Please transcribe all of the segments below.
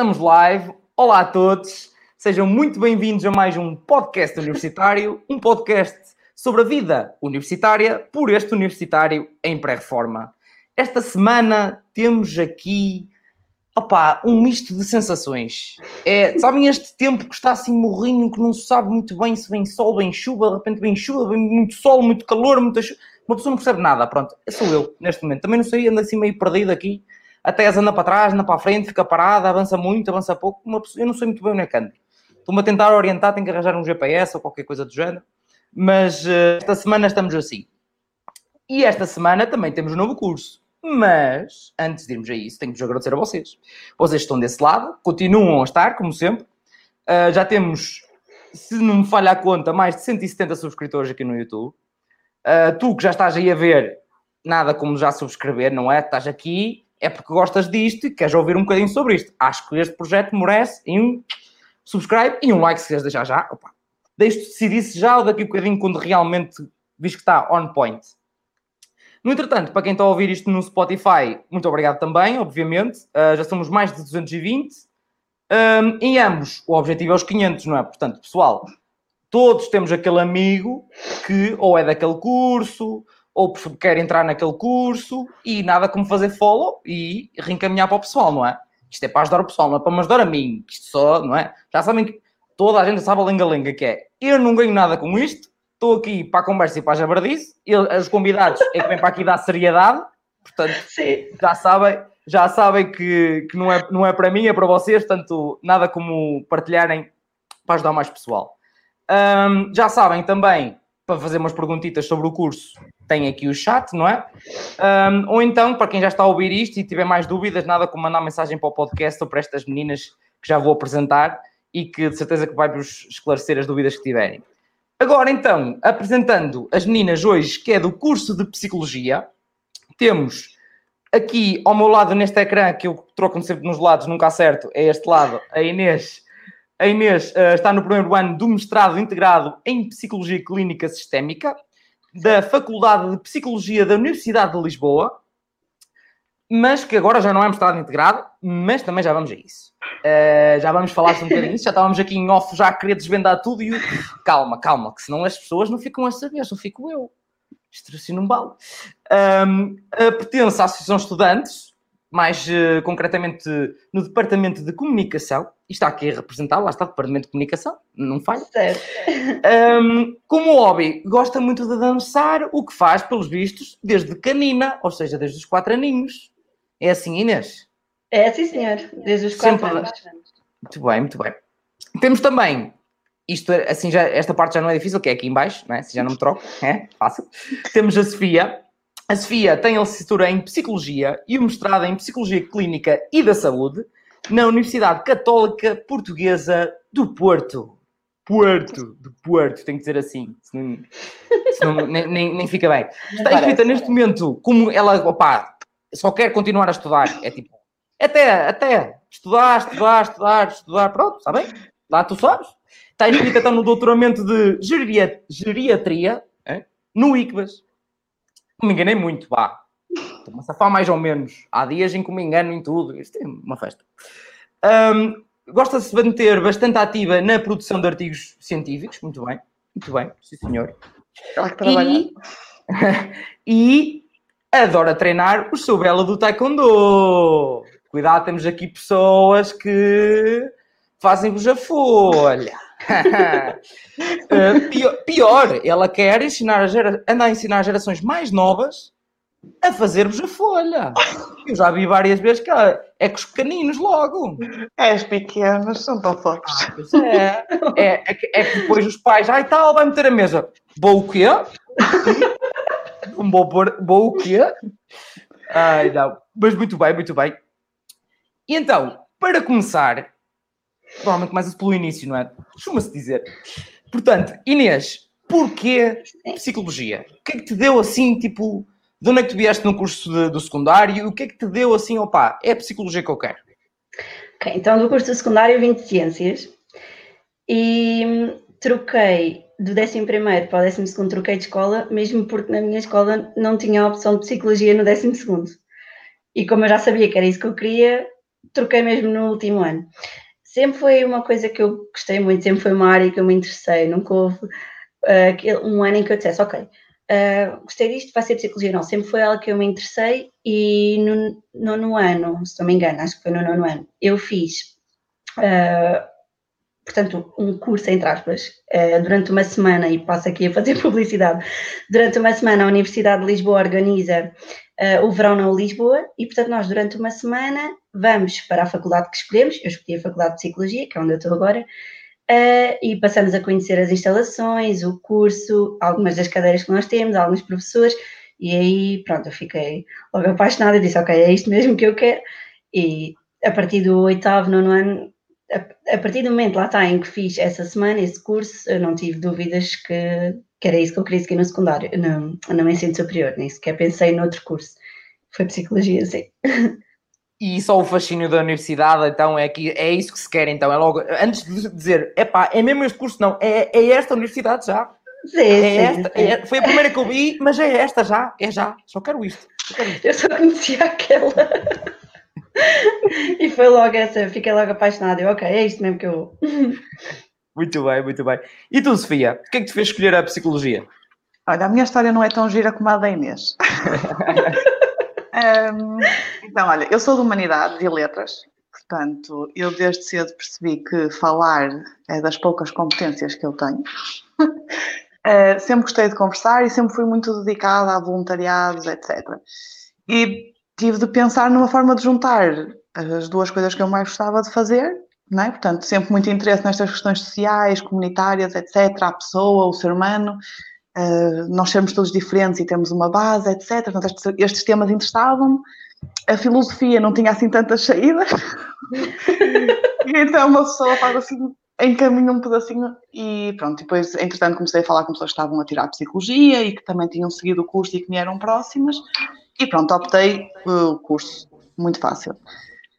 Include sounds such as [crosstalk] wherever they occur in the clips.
estamos live. Olá a todos, sejam muito bem-vindos a mais um podcast universitário, um podcast sobre a vida universitária por este universitário em pré-reforma. Esta semana temos aqui opá, um misto de sensações. É, sabem este tempo que está assim morrinho, que não se sabe muito bem se vem sol, vem chuva, de repente vem chuva, vem muito sol, muito calor, muita chuva. Uma pessoa não percebe nada, pronto, sou eu neste momento. Também não sei, ando assim meio perdido aqui até as anda para trás, anda para a frente, fica parada, avança muito, avança pouco. Uma pessoa, eu não sei muito bem onde é que ando. Estou-me a tentar orientar, tenho que arranjar um GPS ou qualquer coisa do género. Mas uh, esta semana estamos assim. E esta semana também temos um novo curso. Mas, antes de irmos a isso, tenho que vos agradecer a vocês. Vocês estão desse lado, continuam a estar, como sempre. Uh, já temos, se não me falha a conta, mais de 170 subscritores aqui no YouTube. Uh, tu que já estás aí a ver, nada como já subscrever, não é? Estás aqui, é porque gostas disto e queres ouvir um bocadinho sobre isto. Acho que este projeto merece um subscribe e um like se queres deixar já. Opa, decidir se já ou daqui a um bocadinho quando realmente vis que está on point. No entretanto, para quem está a ouvir isto no Spotify, muito obrigado também, obviamente. Uh, já somos mais de 220. Um, em ambos, o objetivo é os 500, não é? Portanto, pessoal, todos temos aquele amigo que ou é daquele curso, ou quer entrar naquele curso e nada como fazer follow e reencaminhar para o pessoal, não é? Isto é para ajudar o pessoal, não é para me ajudar a mim. Isto só, não é? Já sabem que toda a gente sabe a lenga-lenga que é. Eu não ganho nada com isto, estou aqui para a conversa e para a jabardice, os convidados é que vêm para aqui dar seriedade, portanto, Sim. já sabem, já sabem que, que não, é, não é para mim, é para vocês, portanto, nada como partilharem para ajudar mais pessoal. Um, já sabem também para fazer umas perguntitas sobre o curso, tem aqui o chat, não é? Um, ou então, para quem já está a ouvir isto e tiver mais dúvidas, nada como mandar mensagem para o podcast ou para estas meninas que já vou apresentar e que de certeza que vai-vos esclarecer as dúvidas que tiverem. Agora, então, apresentando as meninas hoje, que é do curso de Psicologia, temos aqui ao meu lado neste ecrã, que eu troco sempre nos lados, nunca acerto, é este lado, a Inês a Inês uh, está no primeiro ano do mestrado integrado em Psicologia Clínica Sistémica da Faculdade de Psicologia da Universidade de Lisboa, mas que agora já não é mestrado integrado, mas também já vamos a isso. Uh, já vamos falar sobre um bocadinho já estávamos aqui em off já a querer desvendar tudo e calma, calma, que senão as pessoas não ficam a saber, só fico eu. Isto assim não vale. Um, pertence à Associação Estudantes, mais uh, concretamente no Departamento de Comunicação, e está aqui a representar, lá está o Departamento de Comunicação, não falha. Certo. Um, como hobby, gosta muito de dançar, o que faz, pelos vistos, desde canina, ou seja, desde os quatro aninhos. É assim, Inês? É assim, senhor, desde os quatro Sempre... anos. Muito bem, muito bem. Temos também, isto assim, já, esta parte já não é difícil, que é aqui em baixo, né? se já não me troco, [laughs] é fácil. Temos a Sofia, a Sofia tem a licenciatura em Psicologia e o mestrado em Psicologia Clínica e da Saúde na Universidade Católica Portuguesa do Porto. Porto, do Porto, tem que dizer assim, senão, senão [laughs] nem, nem, nem, fica bem. Está escrita neste momento como ela, opá, só quer continuar a estudar. É tipo, até, até, estudar, estudar, estudar, estudar, pronto, está bem? Lá tu sabes. Está escrita então no doutoramento de geriatria, no ICBAS me enganei muito, vá. Estou-me a safar mais ou menos. Há dias em que me engano em tudo. Isto é uma festa. Um, Gosta-se de manter bastante ativa na produção de artigos científicos. Muito bem. Muito bem, sim senhor. Ela que trabalha. E, [laughs] e adora treinar o seu belo do Taekwondo. Cuidado, temos aqui pessoas que fazem-vos a folha. Uh, [laughs] pior, pior, ela quer ensinar a gera, andar a ensinar gerações mais novas a fazer-vos a folha. Eu já vi várias vezes que é, é com os pequeninos logo. É, os pequenos são tão fortes. Ah, é. É, é, que, é que depois os pais, ai tal, vai meter a mesa. Vou o quê? [laughs] Vou, pôr, vou o quê? Ai, não. Mas muito bem, muito bem. E então, para começar, Provavelmente começa pelo início, não é? Costuma-se dizer. Portanto, Inês, porquê psicologia? O que é que te deu assim, tipo, de onde é que tu vieste no curso de, do secundário? O que é que te deu assim, opá, é a psicologia que eu quero? Ok, então do curso do secundário vim de ciências e troquei do 11 para o 12 troquei de escola, mesmo porque na minha escola não tinha a opção de psicologia no 12 E como eu já sabia que era isso que eu queria, troquei mesmo no último ano. Sempre foi uma coisa que eu gostei muito, sempre foi uma área que eu me interessei, nunca houve uh, um ano em que eu dissesse, ok, uh, gostei disto, vai ser psicologia. Não, sempre foi algo que eu me interessei e no nono ano, se não me engano, acho que foi no nono ano, eu fiz, uh, portanto, um curso, entre aspas, durante uma semana, e passo aqui a fazer [laughs] publicidade, durante uma semana a Universidade de Lisboa organiza o verão na Lisboa e, portanto, nós durante uma semana vamos para a faculdade que escolhemos, eu escolhi a Faculdade de Psicologia, que é onde eu estou agora, Uh, e passamos a conhecer as instalações, o curso, algumas das cadeiras que nós temos, alguns professores, e aí, pronto, eu fiquei logo apaixonada e disse, ok, é isto mesmo que eu quero. E a partir do oitavo, nono ano, a, a, partir do momento lá está em que fiz essa semana, esse curso, eu não tive dúvidas que, que era isso que eu queria seguir no secundário, no, no ensino superior, nem sequer pensei noutro curso. Foi psicologia, sim. [laughs] E só o fascínio da universidade, então, é, que, é isso que se quer, então. É logo, antes de dizer, epá, é mesmo este curso, não, é, é esta universidade já. Sim, é sim, esta, sim. É, foi a primeira que eu vi, mas é esta já, é já, só quero isto. Só quero isto. Eu só conhecia aquela. e foi logo essa, fiquei logo apaixonada. Eu, ok, é isto mesmo que eu. muito bem, muito bem. E tu, Sofia, o que é que te fez escolher a psicologia? Olha, a minha história não é tão gira como a da Inês. [laughs] Um, então, olha, eu sou de Humanidades e Letras, portanto, eu desde cedo percebi que falar é das poucas competências que eu tenho. Uh, [laughs] sempre gostei de conversar e sempre fui muito dedicada a voluntariados, etc. E tive de pensar numa forma de juntar as duas coisas que eu mais gostava de fazer, é? Portanto, sempre muito interesse nestas questões sociais, comunitárias, etc., a pessoa, o ser humano, uh, nós sermos todos diferentes e temos uma base, etc. Portanto, estes, estes temas interessavam-me. A filosofia não tinha assim tantas saídas. [laughs] então uma pessoa faz assim, encaminha um pedacinho e pronto. Depois, entretanto, comecei a falar com pessoas que estavam a tirar psicologia e que também tinham seguido o curso e que me eram próximas. E pronto, optei o curso. Muito fácil.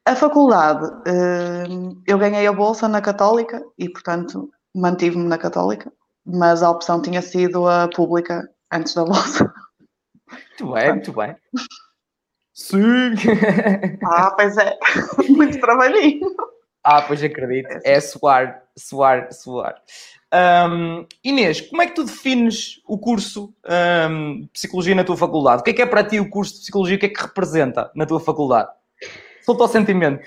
A faculdade, eh, eu ganhei a bolsa na Católica e, portanto, mantive-me na Católica mas a opção tinha sido a pública antes da vossa. Muito bem, muito bem. Sim! [laughs] Ah, pois é, [laughs] muito trabalhinho. Ah, pois acredito, é suar, suar, suar. Um, Inês, como é que tu defines o curso um, de Psicologia na tua faculdade? O que é que é para ti o curso de Psicologia? O que é que representa na tua faculdade? Solta o sentimento.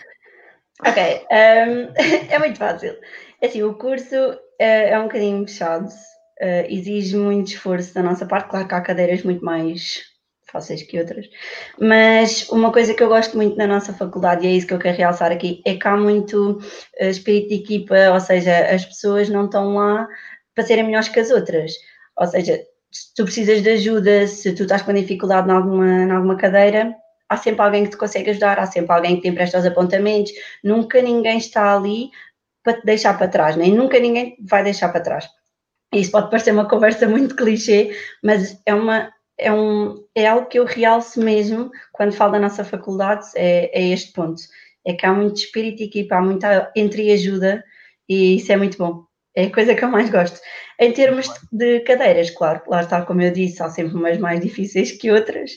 Ok, um, [laughs] é muito fácil. É assim, o curso é, é um bocadinho puxado, uh, exige muito esforço da nossa parte. Claro que há cadeiras muito mais fáceis que outras, mas uma coisa que eu gosto muito na nossa faculdade, e é isso que eu quero realçar aqui, é que há muito uh, espírito de equipa, ou seja, as pessoas não estão lá para serem melhores que as outras. Ou seja, se tu precisas de ajuda, se tu estás com dificuldade em alguma, em alguma cadeira, há sempre alguém que te consegue ajudar, há sempre alguém que te empresta os apontamentos, nunca ninguém está ali para te deixar para trás, nem nunca ninguém vai deixar para trás. Isso pode parecer uma conversa muito clichê, mas é uma é, um, é algo que eu realço mesmo quando falo da nossa faculdade, é, é este ponto. É que há muito espírito de equipa, há muita entreajuda e isso é muito bom. É a coisa que eu mais gosto. Em termos de cadeiras, claro, lá está, como eu disse, há sempre umas mais difíceis que outras,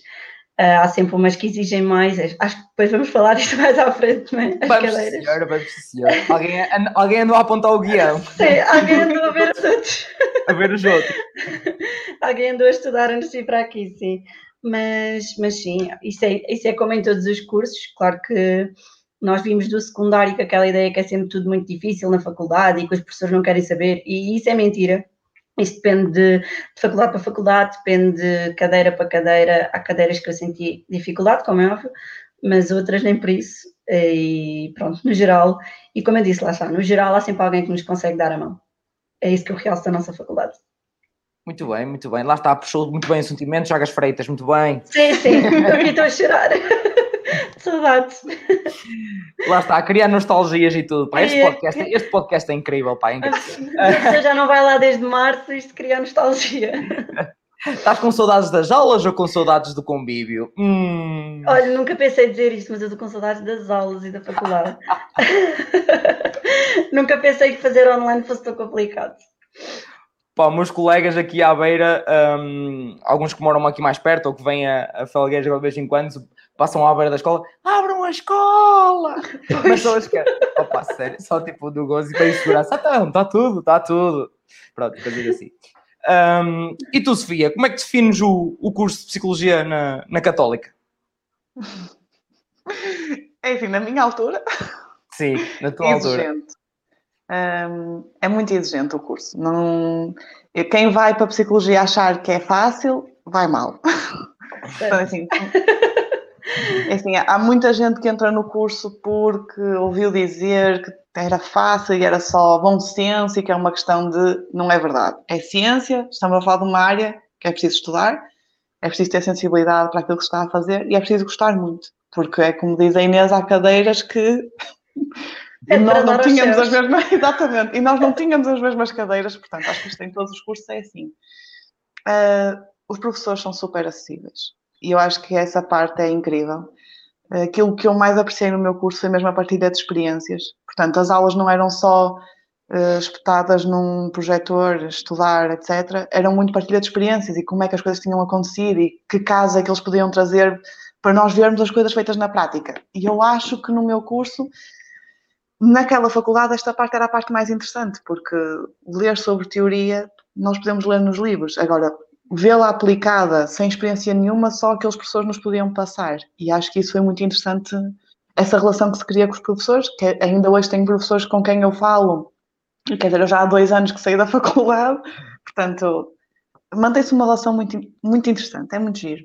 Uh, há sempre umas que exigem mais. Acho que depois vamos falar disso [laughs] mais à frente, não é? As vamos, cadeiras. Senhora, vamos, senhor. Alguém, alguém andou a apontar o guião. Sim, alguém andou a ver os outros. a ver os outros. [laughs] alguém andou a estudar antes de ir para aqui, sim. Mas, mas sim, isso é, isso é como em todos os cursos. Claro que nós vimos do secundário que aquela ideia que é sempre tudo muito difícil na faculdade e que os professores não querem saber, e isso é mentira isso depende de, de, faculdade para faculdade, depende de cadeira para cadeira. Há cadeiras que eu senti dificuldade, como é óbvio, mas outras nem por isso. E pronto, no geral, e como eu disse, lá está, no geral há sempre alguém que nos consegue dar a mão. É isso que eu realço da nossa faculdade. Muito bem, muito bem. Lá está, puxou muito bem o sentimento, Chagas Freitas, muito bem. Sim, sim, [laughs] aqui estou a chorar. Saudades. Lá está, a criar nostalgias e tudo. Pá, este, podcast, este podcast é incrível, pá. É incrível. Você já não vai lá desde março, isto cria nostalgia. Estás com saudades das aulas ou com saudades do convívio? Hum... Olha, nunca pensei dizer isto, mas eu estou com saudades das aulas e da faculdade. [laughs] nunca pensei que fazer online fosse tão complicado. Pá, meus colegas aqui à beira, um, alguns que moram aqui mais perto ou que vêm a, a Felgueiras de vez em quando, passam à beira da escola, abram a escola! Começam a esquecer. Opa, sério, só tipo do gozo e tem segurança. Está tá tudo, está tudo. Pronto, coisas assim. Um, e tu, Sofia, como é que defines o, o curso de Psicologia na, na Católica? É assim, na minha altura. Sim, na tua exigente. altura. Um, é muito exigente o curso. Não, quem vai para a psicologia achar que é fácil, vai mal. [laughs] Então, assim, é assim, há muita gente que entra no curso porque ouviu dizer que era fácil e era só bom senso e que é uma questão de. Não é verdade. É ciência, estamos a falar de uma área que é preciso estudar, é preciso ter sensibilidade para aquilo que se está a fazer e é preciso gostar muito. Porque é como diz a Inês, há cadeiras que. É nós não tínhamos as mesmas. [laughs] Exatamente, e nós não tínhamos as mesmas cadeiras, portanto, acho que isto em todos os cursos é assim. Uh, os professores são super acessíveis e eu acho que essa parte é incrível. Aquilo que eu mais apreciei no meu curso foi mesmo a partilha de experiências. Portanto, as aulas não eram só uh, espetadas num projetor, estudar, etc. Eram muito partilha de experiências e como é que as coisas tinham acontecido e que casos é que eles podiam trazer para nós vermos as coisas feitas na prática. E eu acho que no meu curso, naquela faculdade, esta parte era a parte mais interessante, porque ler sobre teoria nós podemos ler nos livros. Agora, vê-la aplicada sem experiência nenhuma, só aqueles professores nos podiam passar. E acho que isso foi muito interessante, essa relação que se cria com os professores, que ainda hoje tenho professores com quem eu falo, quer dizer, eu já há dois anos que saí da [laughs] faculdade, portanto, mantém-se uma relação muito, muito interessante, é muito giro.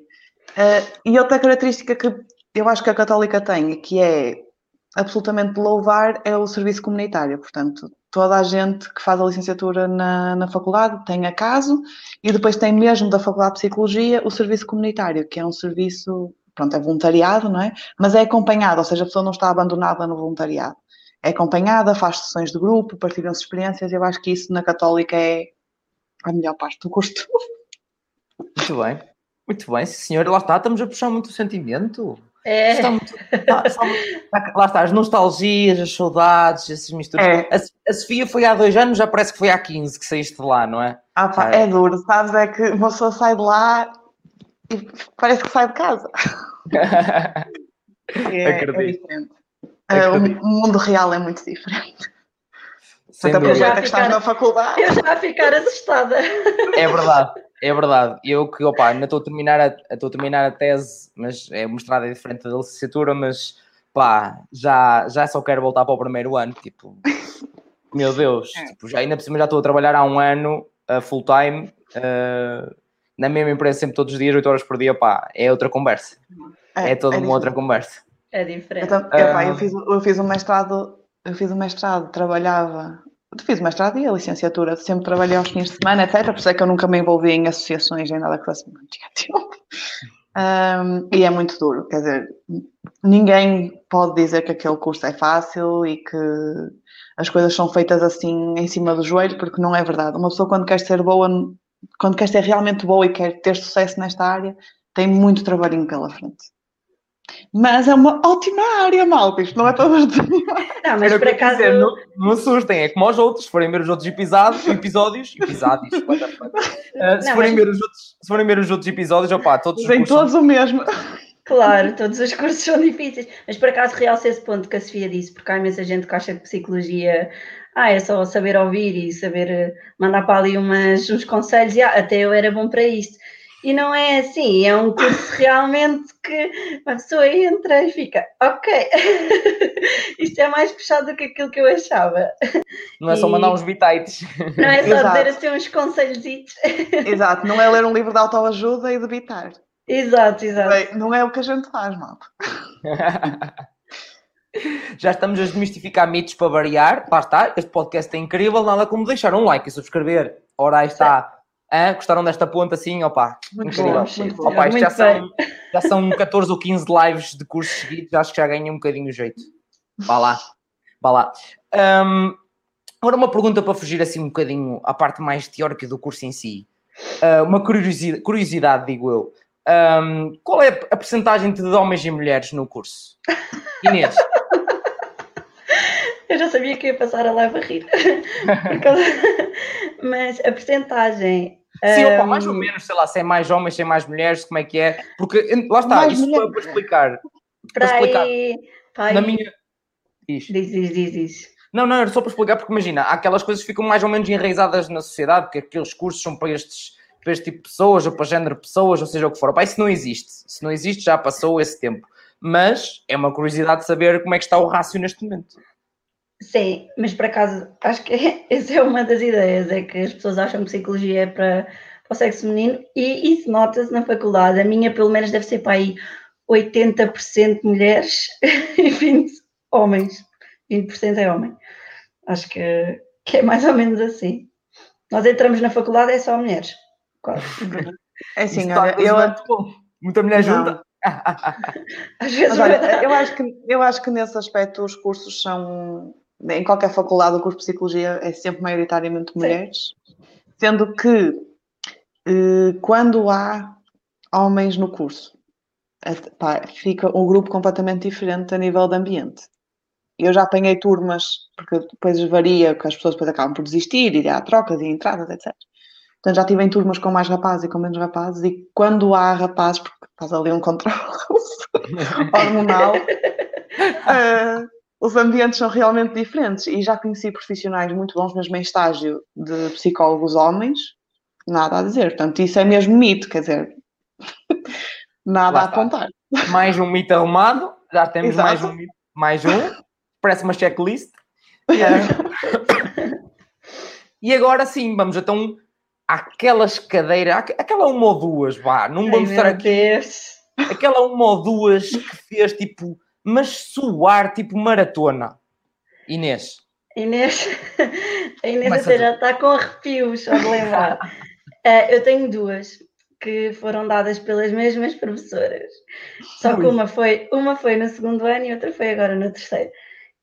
Uh, e outra característica que eu acho que a Católica tem, que é absolutamente de louvar, é o serviço comunitário. Portanto, toda a gente que faz a licenciatura na, na faculdade tem acaso e depois tem mesmo da Faculdade de Psicologia o serviço comunitário, que é um serviço, pronto, é voluntariado, não é? Mas é acompanhado, ou seja, a pessoa não está abandonada no voluntariado. É acompanhada, faz sessões de grupo, partilham-se experiências, eu acho que isso na Católica é a melhor parte do curso. Muito bem, muito bem, senhor, lá está, estamos a puxar muito o sentimento. É. Está muito, está, está, lá está, as nostalgias, as saudades, essas misturas. É. A, a, Sofia foi há dois anos, já parece que foi há 15 que saíste de lá, não é? Ah, pá, é. é duro, sabes? É que uma pessoa sai de lá e parece que sai de casa. [laughs] é, é diferente. É, o, mundo real é muito diferente. Sem Portanto, aproveita que estás na faculdade. Eu já a ficar assustada. É verdade. É verdade. Eu que, opa, ainda estou a terminar a, estou a terminar a tese, mas é mostrada diferente da licenciatura, mas pá, já, já só quero voltar para o primeiro ano, tipo, [laughs] meu Deus, é. tipo, já ainda por cima já estou a trabalhar há um ano, uh, full time, uh, na mesma empresa sempre todos os dias, 8 horas por dia, pá, é outra conversa. É, é toda é uma outra conversa. É diferente. Então, uh, eu, fiz, eu fiz um mestrado, eu fiz um mestrado, trabalhava fiz mestrado e a licenciatura, sempre trabalhei aos fins de semana, etc. Por isso é que eu nunca me envolvi em associações nem nada que fosse muito negativo. Um, [laughs] e é muito duro, quer dizer, ninguém pode dizer que aquele curso é fácil e que as coisas são feitas assim em cima do joelho, porque não é verdade. Uma pessoa, quando quer ser boa, quando quer ser realmente boa e quer ter sucesso nesta área, tem muito trabalhinho pela frente. Mas é uma ótima área, malta. Isto não é para vos Não, mas por acaso. Dizer, não, não assustem, é como aos outros. Se forem ver os outros episódios, episódios, episódios, uh, se, não, forem mas... ver os outros, se forem ver os outros episódios, opá, todos Vem todos são... o mesmo. Claro, todos os cursos são difíceis. Mas por acaso realça esse ponto que a Sofia disse, porque há imensa gente que acha que psicologia ah, é só saber ouvir e saber eh, mandar para ali umas, uns conselhos, e ah, até eu era bom para isto. E não é assim, é um curso [laughs] realmente que a pessoa entra e fica, ok, [laughs] isto é mais puxado do que aquilo que eu achava. Não é só mandar uns bitites. Não é só dizer assim uns conselhos. [laughs] Exato, não é ler um livro de autoajuda e debitar. Exato, exato. Não é o que a gente faz, mal. Já estamos a desmistificar mitos para variar. Lá está, este podcast é incrível, nada como deixar um like e subscrever. Ora, aí está ah, gostaram desta ponta assim? Opa, muito incrível. Bom, muito Opa, já são, já são 14 ou 15 lives de cursos seguidos, acho que já ganhei um bocadinho o jeito. Vá lá, vá lá. Um, agora uma pergunta para fugir assim um bocadinho à parte mais teórica do curso em si. Uh, uma curiosidade, curiosidade, digo eu. Um, qual é a percentagem de homens e mulheres no curso? Inês? Eu já sabia que ia passar a live a rir. [laughs] Mas a percentagem Sim, opa, mais ou menos, sei lá, se é mais homens, se é mais mulheres, como é que é? Porque, lá está, Mais isto mulher- para, para explicar. Para explicar. aí. para aí- Na minha... Diz. Diz, diz, diz, diz. Não, não, era só para explicar, porque imagina, há aquelas coisas que ficam mais ou menos enraizadas na sociedade, porque aqueles cursos são para estes para este tipo de pessoas, ou para género de pessoas, ou seja o que for. Pá, isso não existe. Isso não existe, já passou esse tempo. Mas é uma curiosidade de saber como é que está o rácio neste momento. Sim, mas por acaso acho que [laughs] essa é uma das ideias, é que as pessoas acham que psicologia é para, para o sexo feminino e isso nota-se na faculdade. A minha pelo menos deve ser para aí 80% mulheres [laughs] e 20% homens. 20% é homem. Acho que, que é mais ou menos assim. Nós entramos na faculdade é só mulheres. Quase. É assim, olha, eu. Muita mulher Não. junta. Às [laughs] vezes Mas olha, vai- eu acho, que, eu acho que nesse aspecto os cursos são. Em qualquer faculdade, o curso de psicologia é sempre maioritariamente mulheres, sendo que eh, quando há homens no curso, é- pá, fica um grupo completamente diferente a nível de ambiente. Eu já apanhei turmas, porque depois varia, que as pessoas depois acabam por desistir, e há trocas e entradas, etc. Portanto, já tive em turmas com mais rapazes e com menos rapazes, e quando há rapazes, porque faz ali um controle [laughs] hormonal, [laughs] eh, os ambientes são realmente diferentes. E já conheci profissionais muito bons, mesmo em estágio, de psicólogos homens, nada a dizer. Portanto, isso é mesmo mito, quer dizer, [laughs] nada a apontar. mais um mito arrumado, já temos Exato. mais um mito, mais um, parece uma checklist. [laughs] E agora sim, vamos então àquelas cadeiras, aqu- aquela uma ou duas, vá, não Ai, vamos estar meu aqui, Deus. aquela uma ou duas que fez tipo, mas suar tipo maratona. Inês, Inês, [laughs] a Inês Começa até já está com arrepios, só de lembrar. [laughs] Eh, eu tenho duas que foram dadas pelas mesmas professoras. Só que uma foi, uma foi no segundo ano e outra foi agora no terceiro.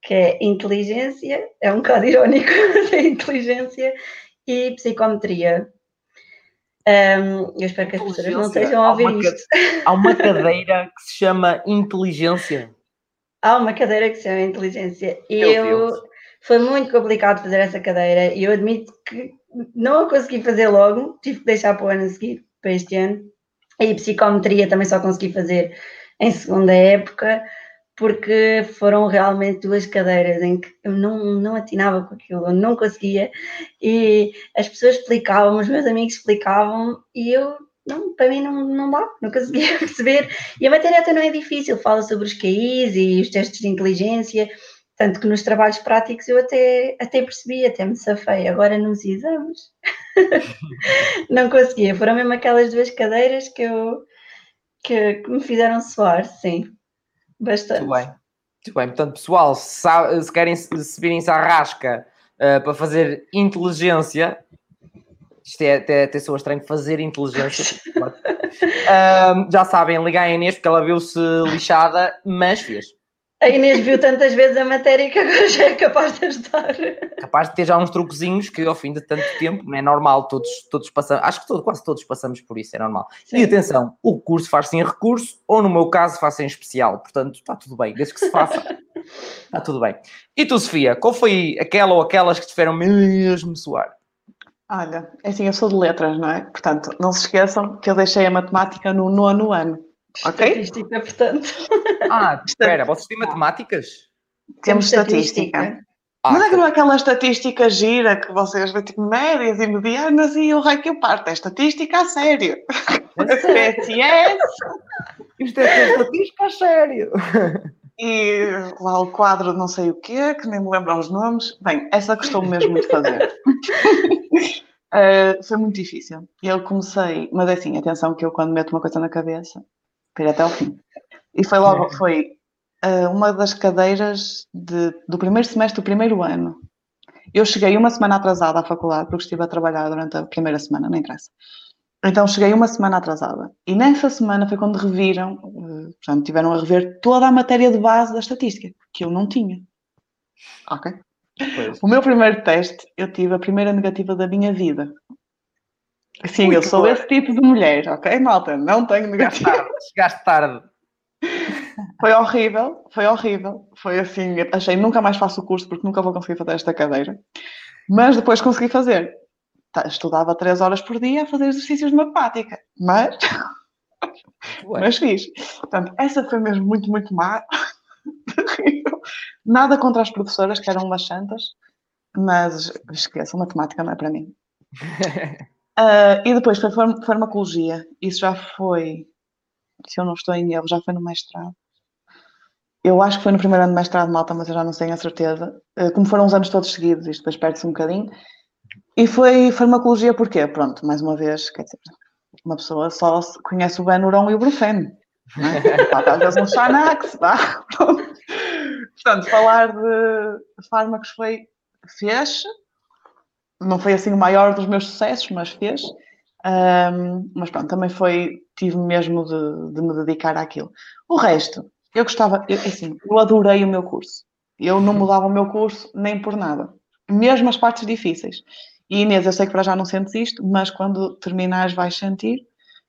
Que é inteligência, é um bocado irónico, [laughs] é inteligência e psicometria. Ahm, eu espero que as professoras não estejam a Há ouvir uma ca- isto. há uma cadeira que se chama inteligência. Há uma cadeira que se chama inteligência e eu Deus. foi muito complicado fazer essa cadeira e eu admito que não a consegui fazer logo, tive que deixar para o ano a seguir, para este ano. E psicometria também só consegui fazer em segunda época, porque foram realmente duas cadeiras em que eu não, não atinava com aquilo, eu não conseguia. E as pessoas explicavam, os meus amigos explicavam, e eu, não, para mim não, não dá, não conseguia [laughs] perceber. E a matéria até não é difícil, fala sobre os QIs e os testes de inteligência, tanto que nos trabalhos práticos eu até, até percebi, até me safei. Agora nos exames [laughs] não conseguia. Foram mesmo aquelas duas cadeiras que eu que, que me fizeram suar, sim. Bastante. Muito bem. Muito bem. Portanto, pessoal, se, se querem se se virem-se à rasca eh, para fazer inteligência, isto é até, até soa estranho fazer inteligência. [laughs] Ahm, já sabem, ligar a Inês porque ela viu-se lixada, mas fez. A Inês viu tantas vezes a matéria que agora já é capaz de ajudar. Capaz de ter já uns truquezinhos que ao fim de tanto tempo, não é normal, todos, todos passamos, acho que todo- quase todos passamos por isso, é normal. E Sim. atenção, o curso faz-se em recurso ou no meu caso faz-se em especial, portanto está tudo bem, desde que se faça, [laughs] está tudo bem. E tu, Sofia, qual foi aquela ou aquelas que te fizeram mesmo suar? Olha, é assim, eu sou de letras, não é? Portanto, não se esqueçam que eu deixei a matemática no nono ano, ok? Estatística, portanto. Ah, espera, vocês têm matemáticas? Temos estatística. Ah, Mas é que não é aquela estatística gira que vocês veem tipo médias e medianas e o rei que eu parto. É estatística a sério. PSS [laughs] isto é estatística a sério. E lá o quadro não sei o quê, que nem me lembro os nomes. Bem, essa custou mesmo muito fazer. Uh, [laughs] foi muito difícil. Eu comecei, mas é assim, atenção que eu quando meto uma coisa na cabeça, ir até ao fim. E foi logo, foi uh, uma das cadeiras de- do primeiro semestre do primeiro ano. Eu cheguei uma semana atrasada à faculdade, porque estive a trabalhar durante a primeira semana, não interessa. Então cheguei uma semana atrasada. E nessa semana foi quando reviram, uh, portanto, tiveram a rever toda a matéria de base da estatística, que eu não tinha. Ok? Pois. O meu primeiro teste, eu tive a primeira negativa da minha vida. Sim, Ui, eu sou horror. esse tipo de mulher, ok, malta? Não tenho Chegaste negativa. tarde, chegaste tarde. Foi horrível, foi horrível. Foi assim, achei nunca mais faço o curso porque nunca vou conseguir fazer esta cadeira. Mas depois consegui fazer. Estudava três horas por dia a fazer exercícios de matemática, mas, mas fiz. Portanto, essa foi mesmo muito, muito má. [laughs] Nada contra as professoras, que eram umas santas, mas esqueçam, matemática não é para mim. uh, [laughs] e depois foi farmacologia. Isso já foi, se eu não estou em erro, já foi no mestrado. Eu acho que foi no primeiro ano de mestrado de Malta, mas eu já não tenho a certeza. Uh, como foram os anos todos seguidos, isto depois perde-se um bocadinho. E foi farmacologia porquê? Pronto, mais uma vez, quer dizer, uma pessoa só conhece o Benuron e o Brufeno. É? [laughs] Às vezes um Xanax, tá? Portanto, falar de fármacos foi, fez, não foi assim o maior dos meus sucessos, mas fez. Um, mas pronto, também foi, tive mesmo de, de, me dedicar àquilo. O resto, eu gostava, eu, assim, eu adorei o meu curso. Eu não mudava o meu curso nem por nada. Mesmo as partes difíceis. E Inês, eu sei que para já não sentes isto, mas quando terminares vais sentir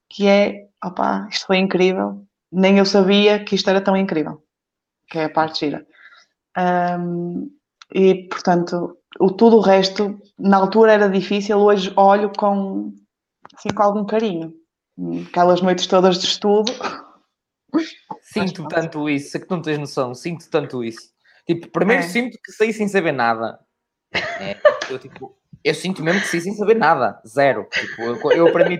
que é, opá, isto foi incrível. Nem eu sabia que isto era tão incrível. Que é a parte gira. Um, e, portanto, o, tudo o resto, na altura era difícil, hoje olho com, assim, com algum carinho. Aquelas noites todas de estudo. Sinto tanto isso, é que não tens noção, sinto tanto isso. Tipo, primeiro é. sinto que saí sem saber nada. É, eu, tipo, eu sinto mesmo que saí sem saber nada, zero. Tipo, eu, eu para mim,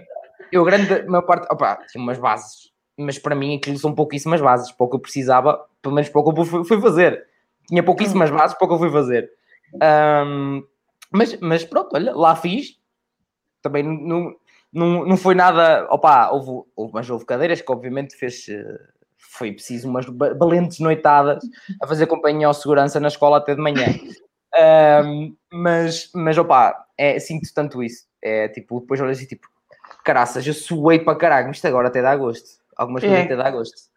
eu grande maior parte, opa, tinha umas bases, mas para mim aquilo são pouquíssimas bases, pouco eu precisava, pelo menos pouco eu fui, fui fazer. Tinha pouquíssimas hum. bases, pouco eu fui fazer. Um, mas, mas pronto, olha, lá fiz. Também não, não, não foi nada. Opa, houve, houve, mas houve cadeiras que obviamente fez. Foi preciso umas valentes noitadas a fazer companhia ao segurança na escola até de manhã. Um, mas, mas opa, é, sinto tanto isso. É tipo, depois olhas assim, tipo, caraças, eu suei para caralho, isto agora até dá gosto. Algumas coisas é. até dá gosto.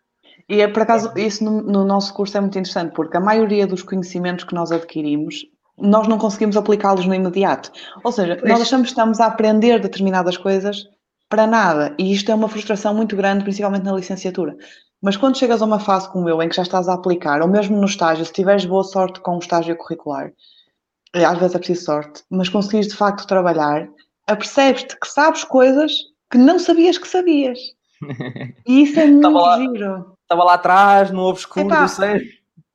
E é, por acaso, isso no, no, nosso curso é muito interessante, porque a maioria dos conhecimentos que nós adquirimos, nós não conseguimos aplicá-los no imediato. Ou seja, nós achamos que estamos a aprender determinadas coisas para nada. E isto é uma frustração muito grande, principalmente na licenciatura. Mas quando chegas a uma fase como eu, em que já estás a aplicar, ou mesmo no estágio, se tiveres boa sorte com o estágio curricular, é, às vezes é preciso sorte, mas conseguires de facto trabalhar, apercebes-te que sabes coisas que não sabias que sabias. [laughs] E isso é muito lá, giro. Estava lá atrás, no obscuro Epá, do ser.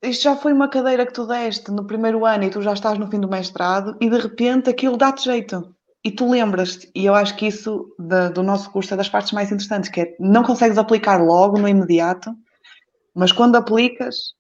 Isto já foi uma cadeira que tu deste no primeiro ano e tu já estás no fim do mestrado e de repente aquilo dá-te jeito. E tu lembras-te, e eu acho que isso do nosso curso é das partes mais interessantes, que é não consegues aplicar logo, no imediato, mas quando aplicas,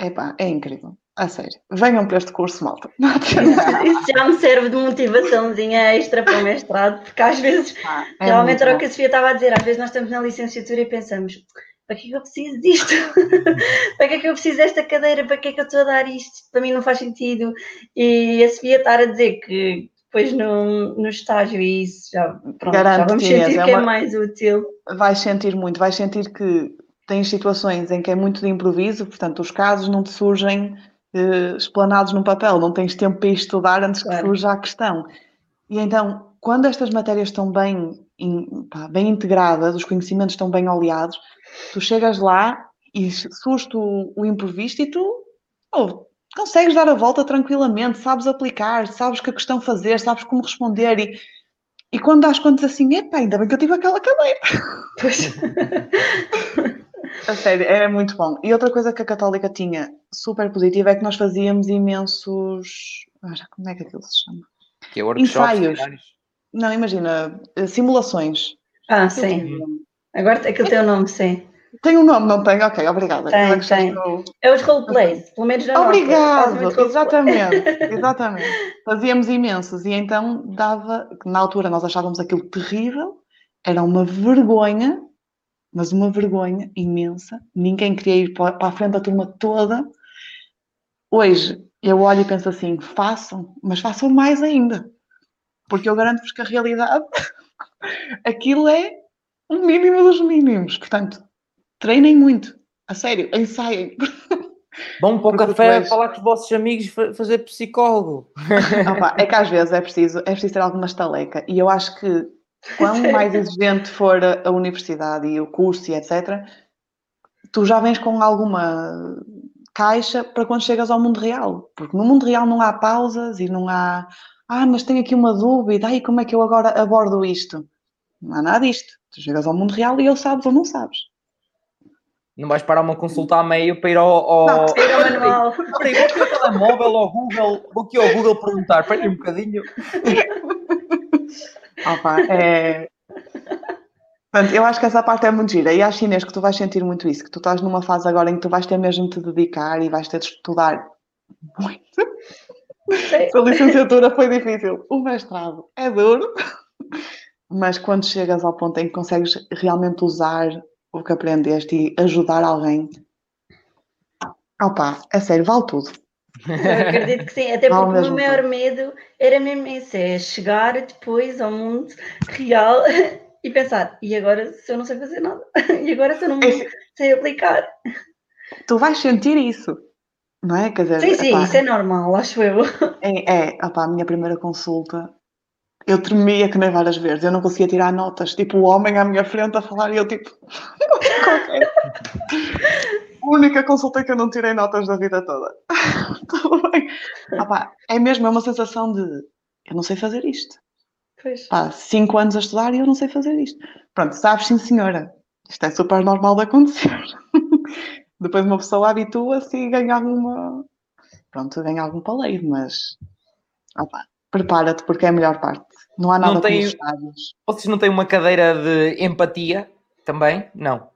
epá, é incrível. A sério, venham para este curso, malta. [laughs] Isso já me serve de motivaçãozinha extra para o mestrado, porque às vezes, ah, é realmente era o que a Sofia estava a dizer, às vezes nós estamos na licenciatura e pensamos, para que é que eu preciso disto? [laughs] para que é que eu preciso desta cadeira? Para que é que eu estou a dar isto? Para mim não faz sentido. E a Sofia estar a dizer que depois no, no estágio e isso já, pronto, já vamos sentir é que é, uma... mais útil. Vais sentir muito, vais sentir que tens situações em que é muito de improviso, portanto os casos não te surgem uh, explanados num papel, não tens tempo para estudar antes claro. que surja a questão. E então, quando estas matérias estão bem, in, pá, bem integradas, os conhecimentos estão bem oleados, tu chegas lá e surge o, o imprevisto e tu oh, consegues dar a volta tranquilamente, sabes aplicar, sabes que a questão fazer, sabes como responder e, e quando dás contas assim, epá, ainda bem que eu tive aquela cadeira. Pois. A sério, era muito bom. E outra coisa que a Católica tinha super positiva é que nós fazíamos imensos. Como é que aquilo se chama? Que é Ensaios. Não, imagina, simulações. Ah, sim. Agora aquilo tem o um nome, sim. Tem um nome, não tem? Ok, obrigada. Tem, é tem. É os roleplays, pelo menos na Obrigado, nossa, exatamente, [laughs] exatamente. Fazíamos imensos e então dava, na altura nós achávamos aquilo terrível, era uma vergonha mas uma vergonha imensa. Ninguém queria ir para a frente da turma toda. Hoje eu olho e penso assim: façam, mas façam mais ainda, porque eu garanto-vos que a realidade, [laughs] aquilo é o mínimo dos mínimos. Portanto, treinem muito, a sério, ensaiem. [laughs] Vão para o café depois... falar com os vossos amigos, fazer psicólogo. [laughs] Opa, é que às vezes é preciso, é preciso ter alguma estaleca. E eu acho que Quanto [laughs] mais exigente for a, universidade e o curso e etc., tu já vens com alguma caixa para quando chegas ao mundo real. Porque no mundo real não há pausas e não há ah, mas tenho aqui uma dúvida, ai, como é que eu agora abordo isto? Não há nada disto. Tu chegas ao mundo real e ou sabes ou não sabes. Não vais parar uma consulta a meio para ir ao. ao... Não, ir ao manual. Peraí, vou aqui ao telemóvel, ao Google, vou aqui ao Google perguntar, espera aí um bocadinho. Opa, é... Portanto, eu acho que essa parte é muito gira. E acho, Inês, que tu vais sentir muito isso, que tu estás numa fase agora em que tu vais ter mesmo de te dedicar e vais ter de estudar muito. A licenciatura foi difícil. O mestrado é duro. Mas quando chegas ao ponto em que consegues realmente usar o que aprendeste e ajudar alguém, opa, é sério, vale tudo. Eu acredito que sim, até porque o meu maior tudo. medo era mesmo isso, é chegar depois ao mundo real [laughs] e pensar, e agora se eu não sei fazer nada? [laughs] E agora se eu não É sei aplicar? tu vais sentir isso, não é? Quer dizer, Sim, sim, epá, isso é normal, acho eu. É, é opá, a minha primeira consulta, eu tremia que nem várias vezes, eu não conseguia tirar notas, tipo o homem à minha frente a falar e eu tipo. [laughs] A única consulta que eu não tirei notas da vida toda. [laughs] Tudo bem. Opá, é mesmo, é uma sensação de eu não sei fazer isto. Pois. Pá, cinco anos a estudar e eu não sei fazer isto. Pronto, sabes sim senhora, isto é super normal de acontecer. [laughs] Depois uma pessoa habitua-se e ganha alguma, pronto, ganha algum paleio, mas opá, prepara-te porque é a melhor parte. Não há Não nada tem- os estágios. Vocês não têm uma cadeira de empatia também? Não.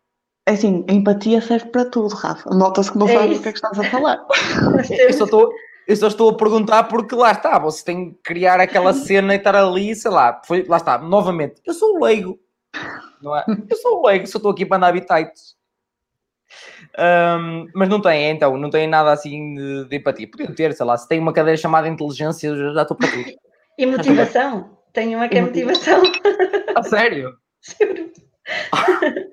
É Assim, a empatia serve para tudo, Rafa. Nota-se que não É sabes o que é que estás a falar. [laughs] Eu só estou. Eu só estou a perguntar porque lá está, você tem que criar aquela cena e estar ali, sei lá, foi, lá está, novamente, eu sou o leigo, não é? Eu sou o leigo, só estou aqui para andar habitats. Ahm, mas não tem, então, não tem nada assim de, de empatia. Podiam ter, sei lá, se tem uma cadeira chamada inteligência, eu já- já estou para tudo. E motivação? Tenho uma que é motivação. [laughs] A sério? Juro. [laughs]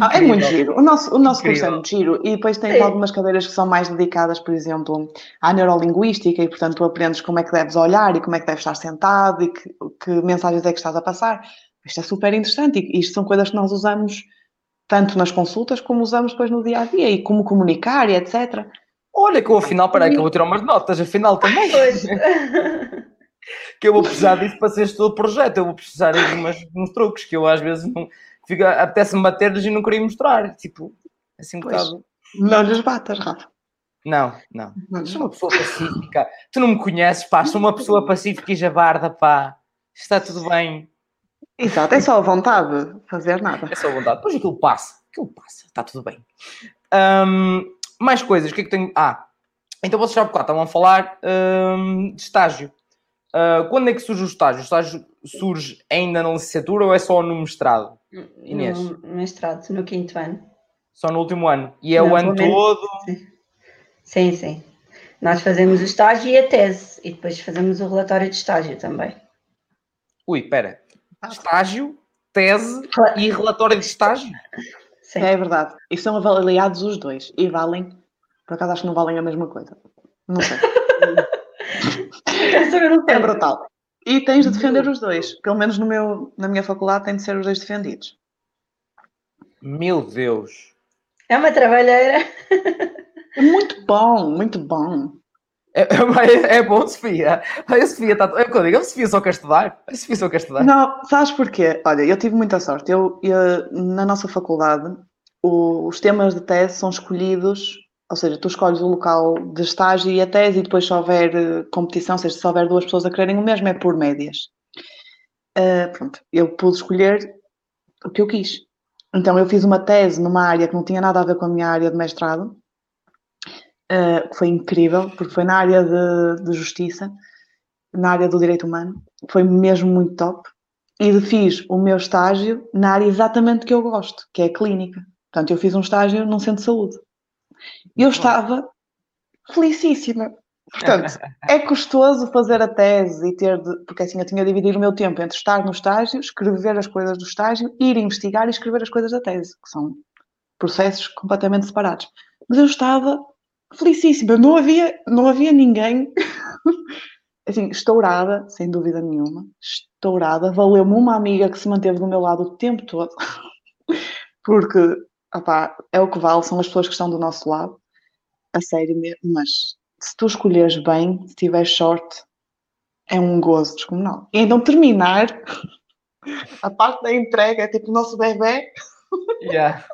Ah, é muito giro. O nosso, o nosso curso é muito giro e depois tens Sim. algumas cadeiras que são mais dedicadas, por exemplo, à neurolinguística e, portanto, tu aprendes como é que deves olhar e como é que deves estar sentado e que, que mensagens é que estás a passar. Isto é super interessante e isto são coisas que nós usamos tanto nas consultas como usamos depois no dia a dia e como comunicar e etc. Olha que eu afinal, peraí, que eu vou tirar umas notas, afinal também. Pois. [laughs] que eu vou precisar disso para ser este todo projeto. Eu vou precisar de umas, uns truques que eu às vezes não apetece-me bater-lhes e não queria mostrar. Tipo, assim um Pois. bocado. Não lhes batas, Rafa. Não, não. Não Sou uma pessoa pacífica. Tu não me conheces, pá. Sou uma pessoa pacífica e jabarda, pá. Está tudo bem. Exato, é só a vontade de fazer nada. É só vontade. Depois aquilo passa. Aquilo passa. Está tudo bem. Ahm, mais coisas. O que é que tenho? Ah, então vocês já há bocado estavam a falar ahm, de estágio. Ah, quando é que surge o estágio? O estágio surge ainda na licenciatura ou é só no mestrado? Inês. No mestrado, no quinto ano. Só no último ano. E é Não, o ano menos- todo. Sim, sim. Nós fazemos o estágio e a tese. E depois fazemos o relatório de estágio também. Ui, espera. Estágio, tese e relatório de estágio? Sim. É verdade. E são avaliados os dois. E valem. Por acaso acho que não valem a mesma coisa. Não sei. [laughs] Essa eu não sei. É brutal. E tens de defender os dois. Pelo menos no meu, na minha faculdade tem de ser os dois defendidos. Meu Deus. É uma trabalheira. É muito bom, muito bom. É, é, é bom, Sofia. A Sofia está. É o que eu digo, a Sofia só quer estudar. A Sofia só quer estudar. Não, sabes porquê? Olha, eu tive muita sorte. Eu, eu- na nossa faculdade, o- os temas de tese são escolhidos, ou seja, tu escolhes o local de estágio e a tese, e depois se houver eh, competição, ou seja, se houver duas pessoas a quererem o mesmo, é por médias. Ah, pronto, eu pude escolher o que eu quis. Então, eu fiz uma tese numa área que não tinha nada a ver com a minha área de mestrado, ah, que foi incrível, porque foi na área de, de justiça, na área do direito humano, foi mesmo muito top. E fiz o meu estágio na área exatamente que eu gosto, que é a clínica. Portanto, eu fiz um estágio num centro de saúde. E eu estava felicíssima. Portanto, [laughs] é custoso fazer a tese e ter de. Porque assim eu tinha de dividir o meu tempo entre estar no estágio, escrever as coisas do estágio, ir investigar e escrever as coisas da tese, que são processos completamente separados. Mas eu estava felicíssima, não havia, não havia ninguém. [laughs] Assim, estourada, sem dúvida nenhuma, estourada. Valeu-me uma amiga que se manteve do meu lado o tempo todo, [laughs] porque opá, é o que vale, são as pessoas que estão do nosso lado, a sério mesmo, mas se tu escolheres bem, se tiveres sorte, é um gozo descomunal. E então terminar [laughs] a parte da entrega é tipo o nosso bebê. Yeah.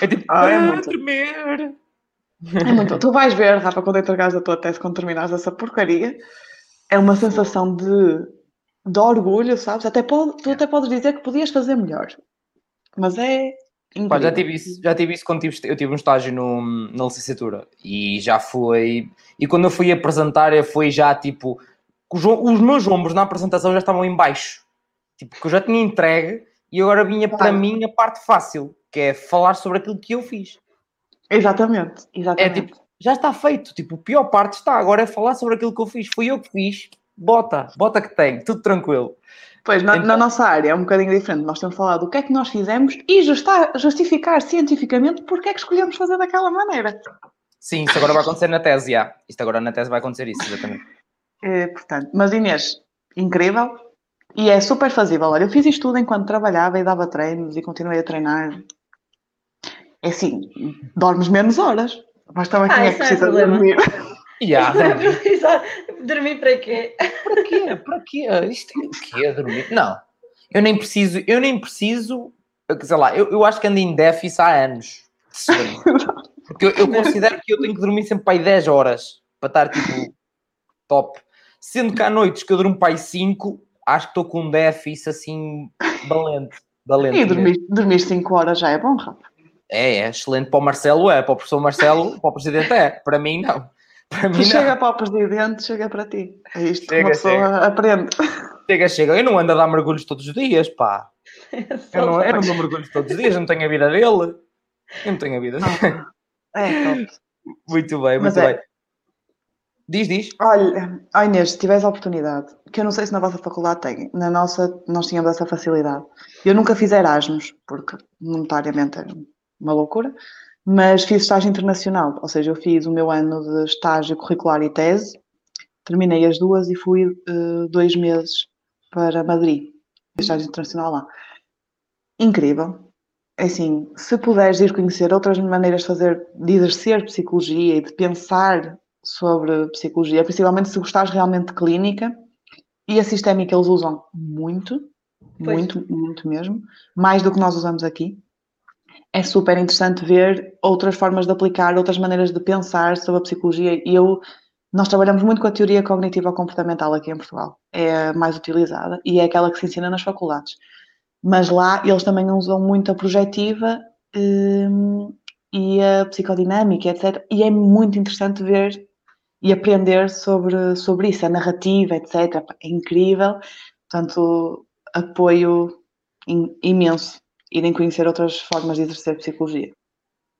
É tipo, Ah, é ah, muito. tremer. É muito. Tu vais ver, Rafa, quando entregares a tua tese, quando terminares essa porcaria, é uma sensação de, de orgulho, sabes? Até pode, tu até podes dizer que podias fazer melhor. Mas é. Incrível. Pá, já tive isso, já tive isso quando tive, eu tive um estágio no, na licenciatura e já foi. E quando eu fui apresentar, eu fui já tipo. Os, os meus ombros na apresentação já estavam em baixo. Tipo, que eu já tinha entregue e agora vinha para Claro. mim a parte fácil, que é falar sobre aquilo que eu fiz. Exatamente, É exatamente. tipo, já está feito. Tipo, a pior parte está, agora é falar sobre aquilo que eu fiz. Fui eu que fiz. Bota, bota que tem, tudo tranquilo. Pois, na, Então- na nossa área é um bocadinho diferente. Nós temos falado do que é que nós fizemos e justa- justificar cientificamente porque é que escolhemos fazer daquela maneira. Sim, isso agora vai acontecer na tese, já. Isto agora na tese vai acontecer isso, exatamente. [laughs] Eh, portanto, mas Inês, incrível e é super fazível. Olha, eu fiz isto tudo enquanto trabalhava e dava treinos e continuei a treinar. É assim, dormes menos horas, mas também Ah, quem é que não é precisa [laughs] problema. dormir? [laughs] Dormir para quê? para quê? Para quê? Isto é o quê? Dormir? Não. Eu nem preciso, eu nem preciso, sei lá, eu, eu acho que ando em déficit há anos. [laughs] Porque eu, eu considero que eu tenho que dormir sempre para aí 10 horas para estar tipo top. Sendo que há noites que eu durmo para aí 5, acho que estou com um déficit assim valente. valente E dormir, dormir 5 horas já é bom, Rafa. É, é excelente para o Marcelo, é, para o professor Marcelo, para o presidente é, para mim não. Para mim chega para o presidente, chega para ti. É isto que Chega, uma pessoa chega. aprende. Chega, chega. Eu não ando a dar mergulhos todos os dias, pá. [laughs] Eu não, eu não dou mergulhos todos os dias, eu não tenho a vida dele. Eu não tenho a vida dele. É top. Muito bem, Mas muito é. bem. Diz, diz. Olha, Inês, se tiveres a oportunidade, que eu não sei se na vossa faculdade tem, na nossa nós tínhamos essa facilidade. Eu nunca fiz Erasmus, porque monetariamente era uma loucura, mas fiz estágio internacional, ou seja, eu fiz o meu ano de estágio curricular e tese, terminei as duas e fui eh, dois meses para Madrid, estágio internacional lá. Incrível. É assim, se puderes ir conhecer outras maneiras de fazer, de exercer psicologia e de pensar sobre psicologia, principalmente se gostares realmente de clínica, e a sistémica eles usam muito, Pois. muito, muito mesmo, mais do que nós usamos aqui. É super interessante ver outras formas de aplicar, outras maneiras de pensar sobre a psicologia. E eu, nós trabalhamos muito com a teoria cognitiva comportamental aqui em Portugal. É mais utilizada e é aquela que se ensina nas faculdades. Mas lá eles também usam muito a projetiva hum, e a psicodinâmica, etc. E é muito interessante ver e aprender sobre, sobre isso, a narrativa, etc. É incrível. Portanto, apoio im- imenso irem conhecer outras formas de exercer psicologia.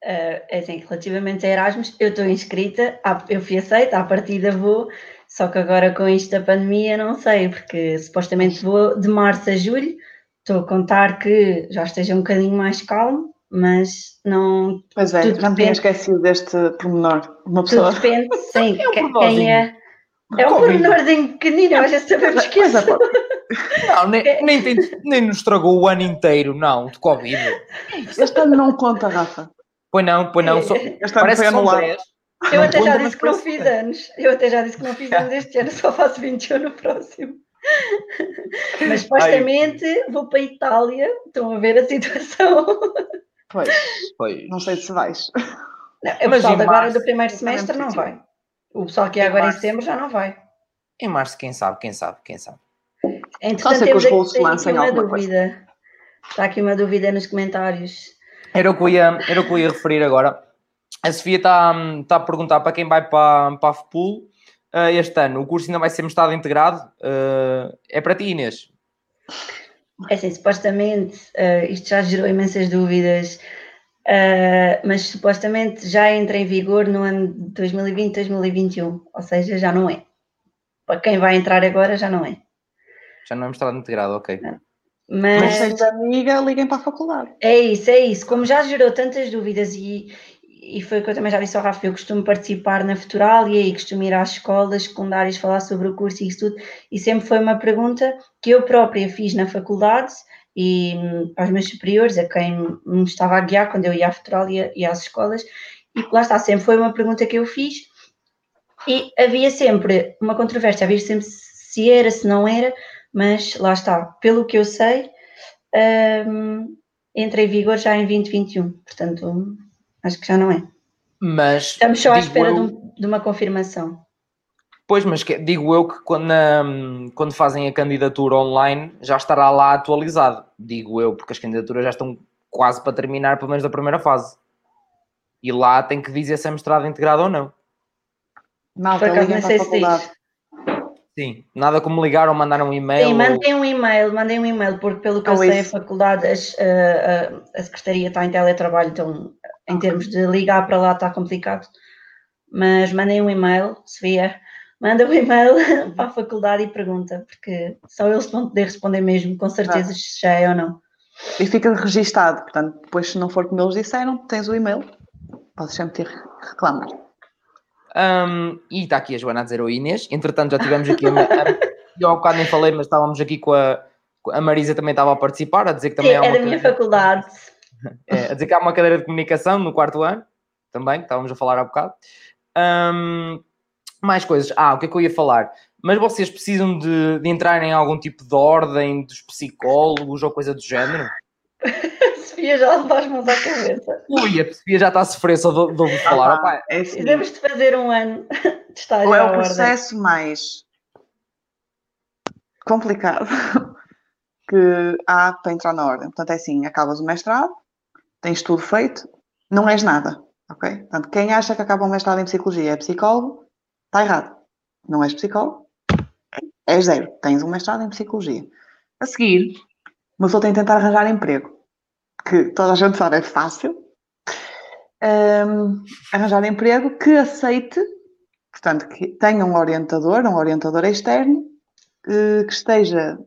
Uh, é assim, relativamente a Erasmus, eu estou inscrita, eu fui aceita, à partida vou, só que agora com isto da pandemia não sei, porque supostamente vou de março a julho, estou a contar que já esteja um bocadinho mais calmo, mas não, Pois é, Tudo já me tinha esquecido deste pormenor. Uma tudo pessoa. depende, sim, [laughs] É um quem é, é um pormenorzinho pequenino, mas já sabemos que é. Não, nem, nem, tem- nem nos estragou o ano inteiro, não, de Covid. Este ano não conta, Rafa. Pois não, pois não. Só, Este ano parece foi anulado. 10. Eu até já disse que não fiz anos. Eu até já disse que não fiz anos este ano, só faço 21 no próximo. Mas supostamente vou para a Itália, estão a ver a situação. Pois, Pois. não sei se vais. Não, o pessoal de agora março, do primeiro semestre não vai. O pessoal que é agora em setembro já não vai. Em março, quem sabe, quem sabe, quem sabe. Entretanto, ser que os aqui lancem uma alguma coisa. dúvida. Está aqui uma dúvida nos comentários. Era o que eu ia, era o que ia referir agora. A Sofia está está a perguntar para quem vai para, para a FPUL eh, este ano. O curso ainda vai ser metade integrado. Eh, é para ti, Inês. É assim, supostamente, eh, isto já gerou imensas dúvidas, mas supostamente já entra em vigor no ano de 2020-2021, ou seja, já não é. Para quem vai entrar agora, já não é. Já não é mestrado integrado, ok. Mas Mas se amiga, liguem para a faculdade. é isso, é isso. Como já gerou tantas dúvidas e, e foi o que eu também já disse ao Rafa, eu costumo participar na Futuralia e costumo ir às escolas secundárias falar sobre o curso e isso tudo, e sempre foi uma pergunta que eu própria fiz na faculdade e hum, aos meus superiores, a quem me estava a guiar quando eu ia à Futuralia e às escolas, e lá está, sempre foi uma pergunta que eu fiz e havia sempre uma controvérsia, havia sempre se era, se não era, mas lá está, pelo que eu sei, um, entra em vigor já em 2021, portanto, acho que já não é. Mas estamos só à espera eu... de, um, de, uma confirmação. Pois, mas que, digo eu que quando, um, quando fazem a candidatura online já estará lá atualizado, digo eu, porque as candidaturas já estão quase para terminar, pelo menos da primeira fase. E lá tem que dizer se é mestrado integrado ou não. Malta, liguem para a faculdade. Sim, nada como ligar ou mandar um e-mail. Sim, mandem um e-mail, mandem um e-mail, porque pelo que eu sei, isso. a faculdade, as, a, a secretaria está em teletrabalho, então em termos de ligar para lá está complicado. Mas mandem um e-mail, Sofia, manda um e-mail [laughs] para a faculdade e pergunta, porque só eles vão poder responder mesmo, com certeza, se já é ou não. E fica registado, portanto, depois se não for como eles disseram, tens o e-mail, podes sempre ter reclamar. Um, e está aqui a Joana a dizer o Inês. Entretanto, já tivemos aqui. A, [laughs] eu há bocado nem falei, mas estávamos aqui com a. A Marisa também estava a participar, a dizer que também Sim, há uma. É da minha faculdade. [laughs] É, a dizer que há uma cadeira de comunicação no quarto ano, também, que estávamos a falar há bocado. Um, mais coisas. Ah, o que é que eu ia falar? Mas vocês precisam de, de entrar em algum tipo de ordem dos psicólogos ou coisa do género? [laughs] Sofia já leva as mãos à cabeça. Ui, a Sofia já está a sofrer só de, de ouvir falar. Ah, é assim. Temos de fazer um ano [laughs] de estágio. Ou é o processo ordem. mais complicado [laughs] que há para entrar na ordem. Portanto, é assim: acabas o mestrado, tens tudo feito, não és nada. Ok? Portanto, quem acha que acaba o mestrado em psicologia é psicólogo, está errado. Não és psicólogo, és zero. Tens um mestrado em psicologia. A seguir, uma pessoa tem que tentar arranjar emprego que toda a gente sabe é fácil, um, arranjar emprego que aceite, portanto, que tenha um orientador, um orientador externo, que esteja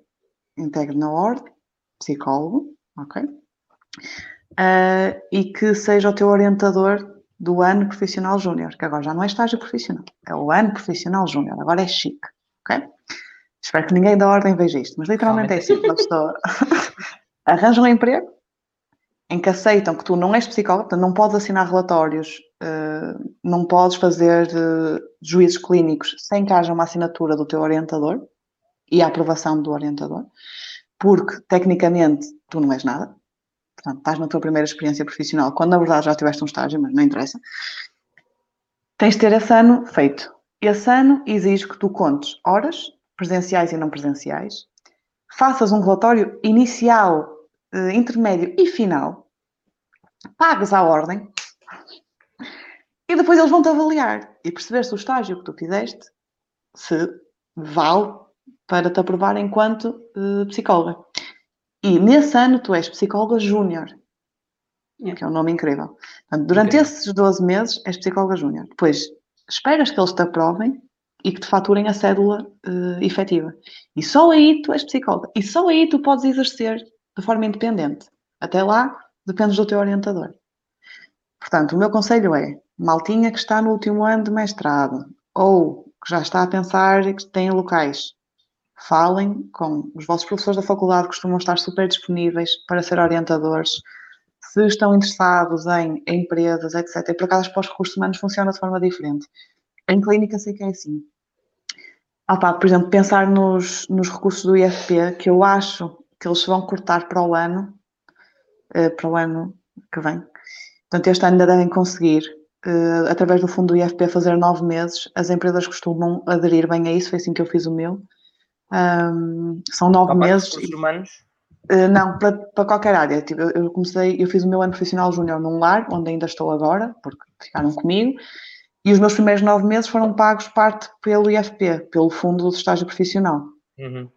integre na ordem, psicólogo, ok? Uh, e que seja o teu orientador do ano profissional júnior, que agora já não é estágio profissional, é o ano profissional júnior, agora é chique, ok? Espero que ninguém da ordem veja isto, mas literalmente é assim, uma pessoa [laughs] arranja um emprego, em que aceitam que tu não és psicólogo, não podes assinar relatórios, uh, não podes fazer uh, juízos clínicos sem que haja uma assinatura do teu orientador e a aprovação do orientador, porque tecnicamente tu não és nada, portanto, estás na tua primeira experiência profissional, quando na verdade já tiveste um estágio, mas não interessa. Tens de ter esse ano feito. Esse ano exige que tu contes horas, presenciais e não presenciais, faças um relatório inicial uh, intermédio e final, pagas à ordem e depois eles vão-te avaliar e perceber se o estágio que tu fizeste se vale para te aprovar enquanto uh, psicóloga. E nesse ano tu és psicóloga júnior, que é um nome incrível. Portanto, durante okay. esses 12 meses és psicóloga júnior. Depois esperas que eles te aprovem e que te faturem a cédula uh, efetiva. E só aí tu és psicóloga. E só aí tu podes exercer de forma independente. Até lá, dependes do teu orientador. Portanto, o meu conselho é, maltinha que está no último ano de mestrado, ou que já está a pensar que tem locais, falem com os vossos professores da faculdade, costumam estar super disponíveis para ser orientadores. Se estão interessados em empresas, etc. E por acaso, para os recursos humanos funciona de forma diferente. Em clínica sei que é assim. Ah, pá, por exemplo, pensar nos, nos recursos do IFP, que eu acho que eles vão cortar para o ano, uh, para o ano que vem. Portanto, este ano ainda devem conseguir, uh, através do fundo do IFP, fazer nove meses. As empresas costumam aderir bem a isso, foi assim que eu fiz o meu. São nove meses. Para humanos? Uh, não, para, para qualquer área. Tipo, eu comecei, eu fiz o meu ano profissional júnior num lar, onde ainda estou agora, porque ficaram comigo, e os meus primeiros nove meses foram pagos parte pelo IFP, pelo Fundo do Estágio Profissional. Uhum.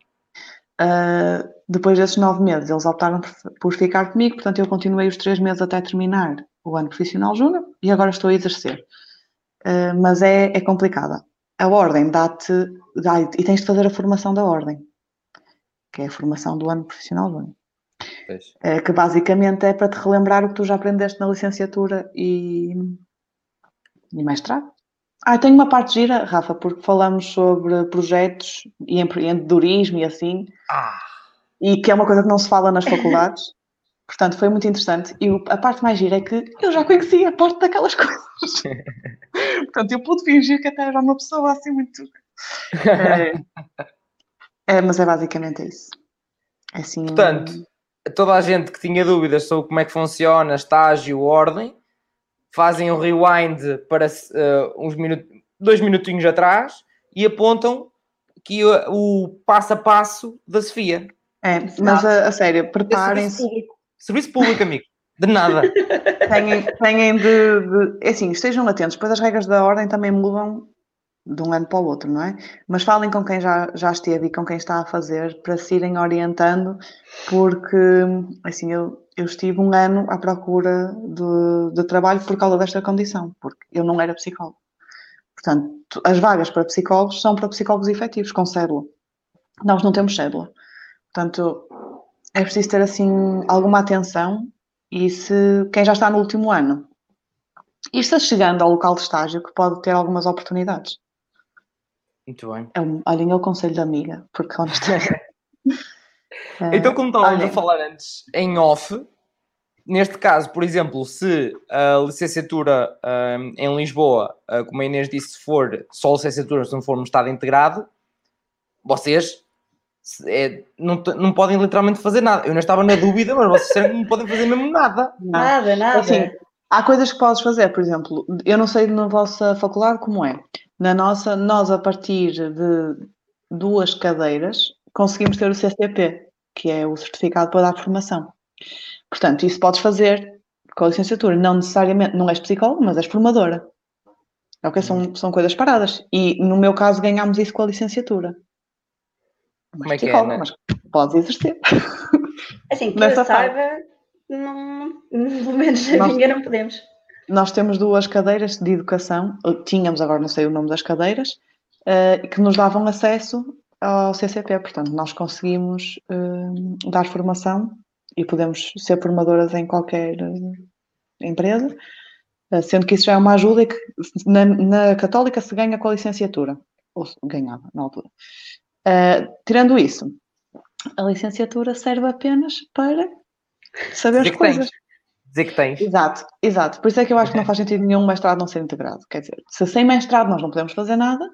Uh, depois desses nove meses, eles optaram por, ficar comigo, portanto, eu continuei os três meses até terminar o ano profissional júnior e agora estou a exercer. Uh, mas é, é complicada. A ordem dá-te, dá, e tens de fazer a formação da ordem, que é a formação do ano profissional júnior. Uh, que basicamente é para te relembrar o que tu já aprendeste na licenciatura e, e mestrado. Ah, tenho uma parte gira, Rafa, porque falamos sobre projetos e empreendedorismo e assim. Ah. E que é uma coisa que não se fala nas faculdades. Portanto, foi muito interessante. E a parte mais gira é que eu já conhecia a parte daquelas [laughs] coisas. Portanto, eu pude fingir que até era uma pessoa assim muito. [laughs] É, É, mas é basicamente isso. É assim, Portanto, toda a gente que tinha dúvidas sobre como é que funciona, estágio, ordem, fazem um rewind para uh, uns minutos, dois minutinhos atrás e apontam que o, o passo a passo da Sofia. É, mas a, a sério, preparem-se. Serviço público. serviço público, amigo. De nada. [laughs] Tenham, tenham de, de. É assim, estejam atentos, pois as regras da ordem também mudam de um ano para o outro, não é? Mas falem com quem já, já esteve e com quem está a fazer para se irem orientando, porque assim eu, eu estive um ano à procura de, de trabalho por causa desta condição, porque eu não era psicólogo. Portanto, as vagas para psicólogos são para psicólogos efetivos, com cédula. Nós não temos cédula. Portanto, é preciso ter assim alguma atenção e se quem já está no último ano ir se chegando ao local de estágio que pode ter algumas oportunidades. Muito bem. É um, olhem, é o conselho da amiga, porque honestamente. é, [laughs] então, como estávamos olhem. a falar antes, em off, neste caso, por exemplo, se a licenciatura um, em Lisboa, uh, como a Inês disse, for só licenciatura, se não for um Estado integrado, vocês é, não, não podem literalmente fazer nada. Eu não estava na dúvida, mas vocês não podem fazer mesmo nada. Nada, nada. Assim, há coisas que podes fazer, por exemplo, eu não sei na vossa faculdade como é. Na nossa, nós a partir de duas cadeiras conseguimos ter o CCP, que é o certificado para dar formação. Portanto, isso podes fazer com a licenciatura. Não necessariamente, não és psicólogo, mas és formadora. Ok? São, são coisas paradas. E no meu caso ganhámos isso com a licenciatura. Como é que é? Né? Mas podes exercer. Assim, que Nessa eu saiba, não, pelo menos na minha não podemos. Nós temos duas cadeiras de educação, tínhamos agora não sei o nome das cadeiras, uh, que nos davam acesso ao CCP, portanto nós conseguimos uh, dar formação e podemos ser formadoras em qualquer uh, empresa, sendo que isso já é uma ajuda e que na, na Católica se ganha com a licenciatura, ou ganhava na altura. Tirando isso, a licenciatura serve apenas para saber as coisas. Tens dizer que tens. Exato, exato. Por isso é que eu acho que não faz sentido nenhum mestrado não ser integrado. Quer dizer, se sem mestrado nós não podemos fazer nada,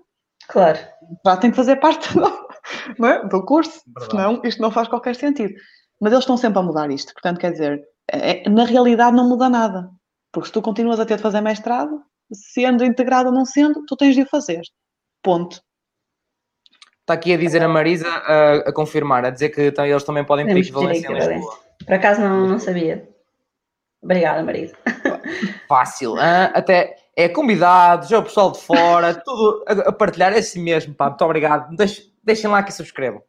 claro. Já tem que fazer parte do, é? do curso, Verdade. senão isto não faz qualquer sentido. Mas eles estão sempre a mudar isto, portanto, quer dizer, é, na realidade não muda nada. Porque se tu continuas a ter de fazer mestrado, sendo integrado ou não sendo, tu tens de o fazer. Ponto. Está aqui a dizer a Marisa a, a confirmar, a dizer que eles também podem pedir equivalência em Lisboa. Por acaso não, não sabia. Obrigada, marido. [laughs] Fácil, hein? até é convidados, é o pessoal de fora, [laughs] tudo a, a, partilhar, é assim mesmo, pá, muito obrigado. Deixem, deixem lá que subscrevam.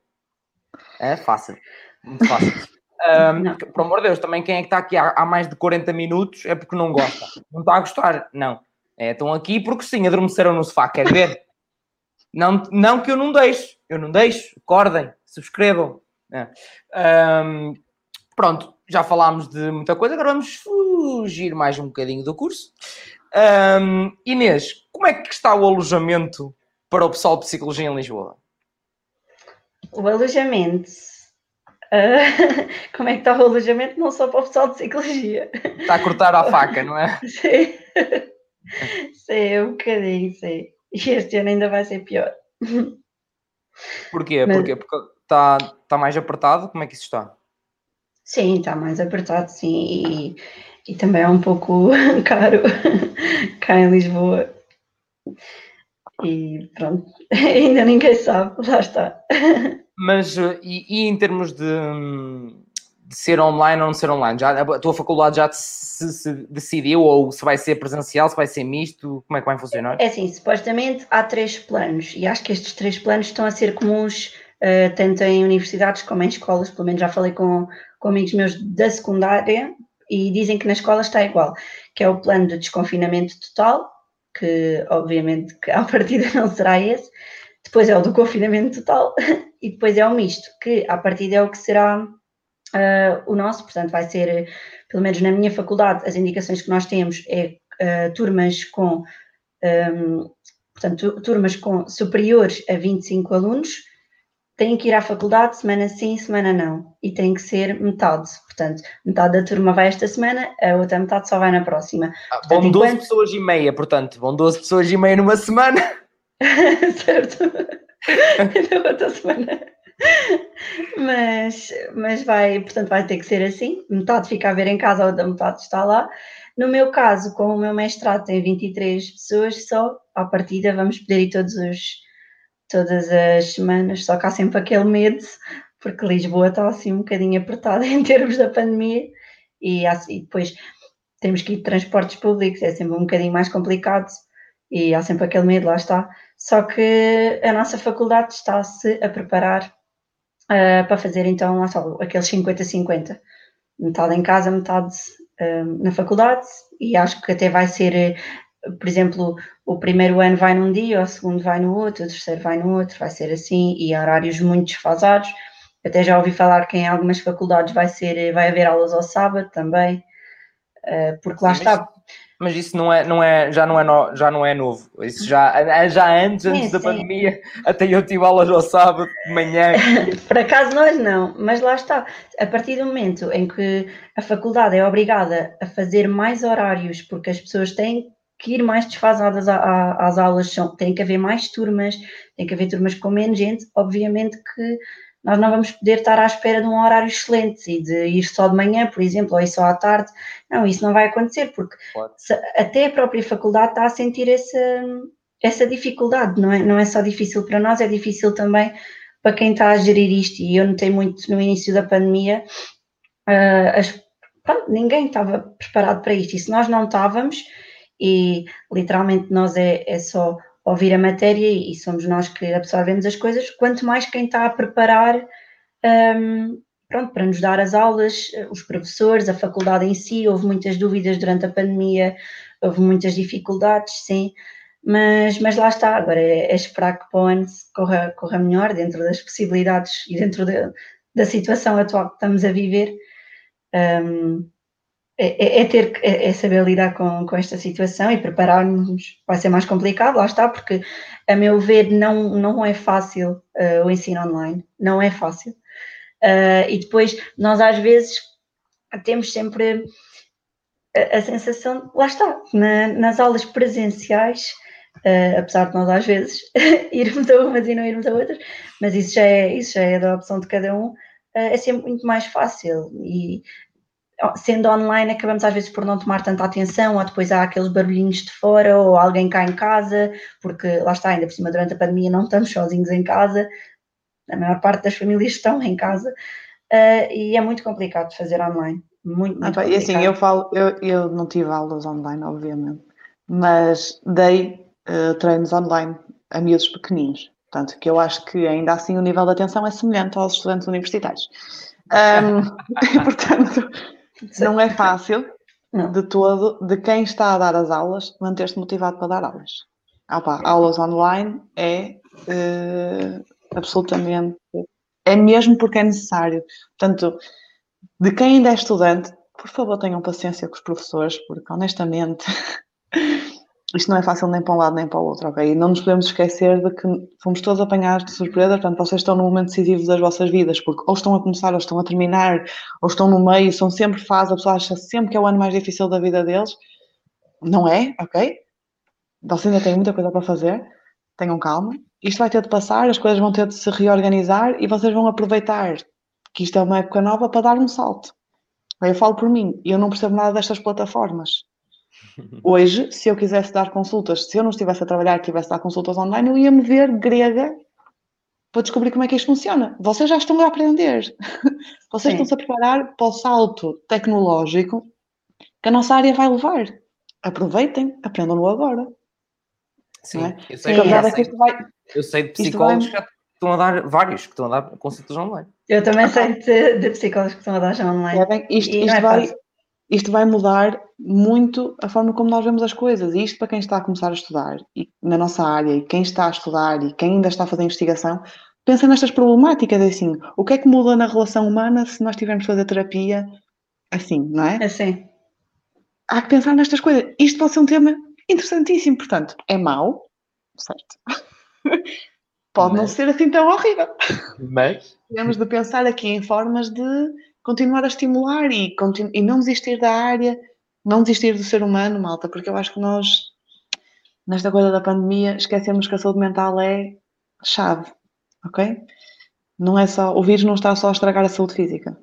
É fácil, muito fácil. [laughs] Um, por amor de Deus, também quem é que está aqui há, há, mais de 40 minutos é porque não gosta. Não está a gostar, não. É, estão aqui porque sim, adormeceram no sofá, quer ver? Não, não que eu não deixo, eu não deixo, acordem, subscrevam. É. Um, pronto, já falámos de muita coisa, agora vamos fugir mais um bocadinho do curso. Um, Inês, como é que está o alojamento para o pessoal de Psicologia em Lisboa? O alojamento. Uh, [laughs] como é que está o alojamento? Não só para o pessoal de Psicologia. Está a cortar a faca, não é? [laughs] Sim. Sim, um bocadinho, sim. [laughs] E este ano ainda vai ser pior. Porquê? Mas... Porquê? Porque está, está mais apertado? Como é que isso está? Sim, está mais apertado, sim, e, e também é um pouco [laughs] caro [laughs] cá em Lisboa. E pronto, ainda ninguém sabe, lá está. Mas eh, e, e em termos de, de, ser online ou não ser online? Já, a tua faculdade já se, se, decidiu ou se vai ser presencial, se vai ser misto? Como é que vai funcionar? É assim, supostamente há três planos e acho que estes três planos estão a ser comuns uh, tanto em universidades como em escolas, pelo menos já falei com, com amigos meus da secundária e dizem que na escola está igual, que é o plano de desconfinamento total, que obviamente que [laughs] à partida não será esse, depois é o do confinamento total [laughs] e depois é o misto, que à partida é o que será uh, o nosso, portanto vai ser, pelo menos na minha faculdade, as indicações que nós temos é uh, turmas com um, portanto, turmas com superiores a 25 alunos, têm que ir à faculdade semana sim, semana não. E tem que ser metade. Portanto, metade da turma vai esta semana, a outra metade só vai na próxima. Ah, portanto, vão 12 enquanto... pessoas e meia, portanto, vão 12 pessoas e meia numa semana. [laughs] certo. [laughs] na outra semana. [laughs] mas, mas vai, portanto, vai ter que ser assim. Metade fica a ver em casa, a outra metade está lá. No meu caso, como o meu mestrado tem 23 pessoas só, à partida vamos poder ir todos os, todas as semanas, só que há sempre aquele medo, porque Lisboa está assim um bocadinho apertada [laughs] em termos da pandemia e, e depois temos que ir de transportes públicos, é sempre um bocadinho mais complicado e há sempre aquele medo, lá está. Só que a nossa faculdade está-se a preparar uh, para fazer então lá só aqueles 50-50. Metade em casa, metade uh, na faculdade, e acho que até vai ser, por exemplo, o primeiro ano vai num dia, o segundo vai no outro, o terceiro vai no outro, vai ser assim, e horários muito desfasados. Até já ouvi falar que em algumas faculdades vai ser, vai haver aulas ao sábado também, porque lá Sim, está mas isso não é, não é, já, não é no, já não é novo. Isso já, já antes, antes sim, da sim. pandemia, até eu tive aulas ao sábado de manhã. [laughs] Por acaso nós não, mas lá está. A partir do momento em que a faculdade é obrigada a fazer mais horários, porque as pessoas têm que ir mais desfasadas às aulas, tem que haver mais turmas, tem que haver turmas com menos gente, obviamente que nós não vamos poder estar à espera de um horário excelente e de ir só de manhã, por exemplo, ou ir só à tarde. Não, isso não vai acontecer, porque claro. até a própria faculdade está a sentir essa, essa dificuldade, não é, não é só difícil para nós, é difícil também para quem está a gerir isto. E eu notei muito no início da pandemia, uh, as, pronto, ninguém estava preparado para isto. E se nós não estávamos, e literalmente nós é, é só ouvir a matéria e somos nós que absorvemos as coisas, quanto mais quem está a preparar um, pronto, para nos dar as aulas, os professores, a faculdade em si, houve muitas dúvidas durante a pandemia, houve muitas dificuldades, sim, mas, mas lá está, agora é, é esperar que para o ano corra, corra melhor dentro das possibilidades e dentro de, da situação atual que estamos a viver. Um, é, é, é, ter, é, é, saber lidar com, com esta situação e preparar-nos. Vai ser mais complicado, lá está, porque, a meu ver, não, não é fácil uh, o ensino online, não é fácil. Uh, e depois, nós às vezes temos sempre a, a sensação, lá está, na, nas aulas presenciais, uh, apesar de nós às vezes [laughs] irmos a umas e não irmos a outras, mas isso já é, isso já é da opção de cada um, é sempre muito mais fácil e sendo online, acabamos às vezes por não tomar tanta atenção, ou depois há aqueles barulhinhos de fora, ou alguém cá em casa, porque lá está, ainda por cima, durante a pandemia não estamos sozinhos em casa, a maior parte das famílias estão em casa, uh, e é muito complicado fazer online. Muito, muito ah, e assim, eu falo, eu, eu não tive aulas online, obviamente, mas dei uh, treinos online a miúdos pequeninos. Portanto, que eu acho que ainda assim o nível de atenção é semelhante aos estudantes universitários. [laughs] Um, [laughs] portanto, não é fácil não. de todo, de quem está a dar as aulas, manter-se motivado para dar aulas. Ah, pá, aulas online é uh, absolutamente. É mesmo porque é necessário. Portanto, de quem ainda é estudante, por favor tenham paciência com os professores, porque honestamente [laughs] isto não é fácil nem para um lado nem para o outro, ok? E não nos podemos esquecer de que fomos todos apanhados de surpresa, portanto, vocês estão no momento decisivo das vossas vidas, porque ou estão a começar, ou estão a terminar, ou estão no meio, são sempre fases, a pessoa acha sempre que é o ano mais difícil da vida deles. Não é, ok? Vocês ainda têm muita coisa para fazer, tenham calma. Isto vai ter de passar, as coisas vão ter de se reorganizar e vocês vão aproveitar que isto é uma época nova para dar um salto. Eu falo por mim, eu não percebo nada destas plataformas Hoje, se eu quisesse dar consultas, se eu não estivesse a trabalhar e tivesse a dar consultas online, eu ia me ver grega para descobrir como é que isto funciona. Vocês já estão a aprender. [laughs] Vocês estão-se a preparar para o salto tecnológico que a nossa área vai levar. Aproveitem, aprendam-no agora. Sim, é? eu, sei, eu, vai, eu sei de psicólogos vai... que estão a dar vários que estão a dar consultas online. Eu também sei de, de psicólogos que estão a dar já online. É bem, isto, isto é vai, isto vai mudar muito a forma como nós vemos as coisas. E isto para quem está a começar a estudar e, na nossa área, e quem está a estudar e quem ainda está a fazer investigação, pensa nestas problemáticas, assim, o que é que muda na relação humana se nós tivermos fazer terapia assim, não é? Assim. Há que pensar nestas coisas. Isto pode ser um tema interessantíssimo, portanto, é mau, certo? [laughs] pode Mas... não ser assim tão horrível. Mas... Temos de pensar aqui em formas de continuar a estimular e, e não desistir da área, não desistir do ser humano, malta, porque eu acho que nós, nesta coisa da pandemia, esquecemos que a saúde mental é chave, ok? Não é só, o vírus não está só a estragar a saúde física.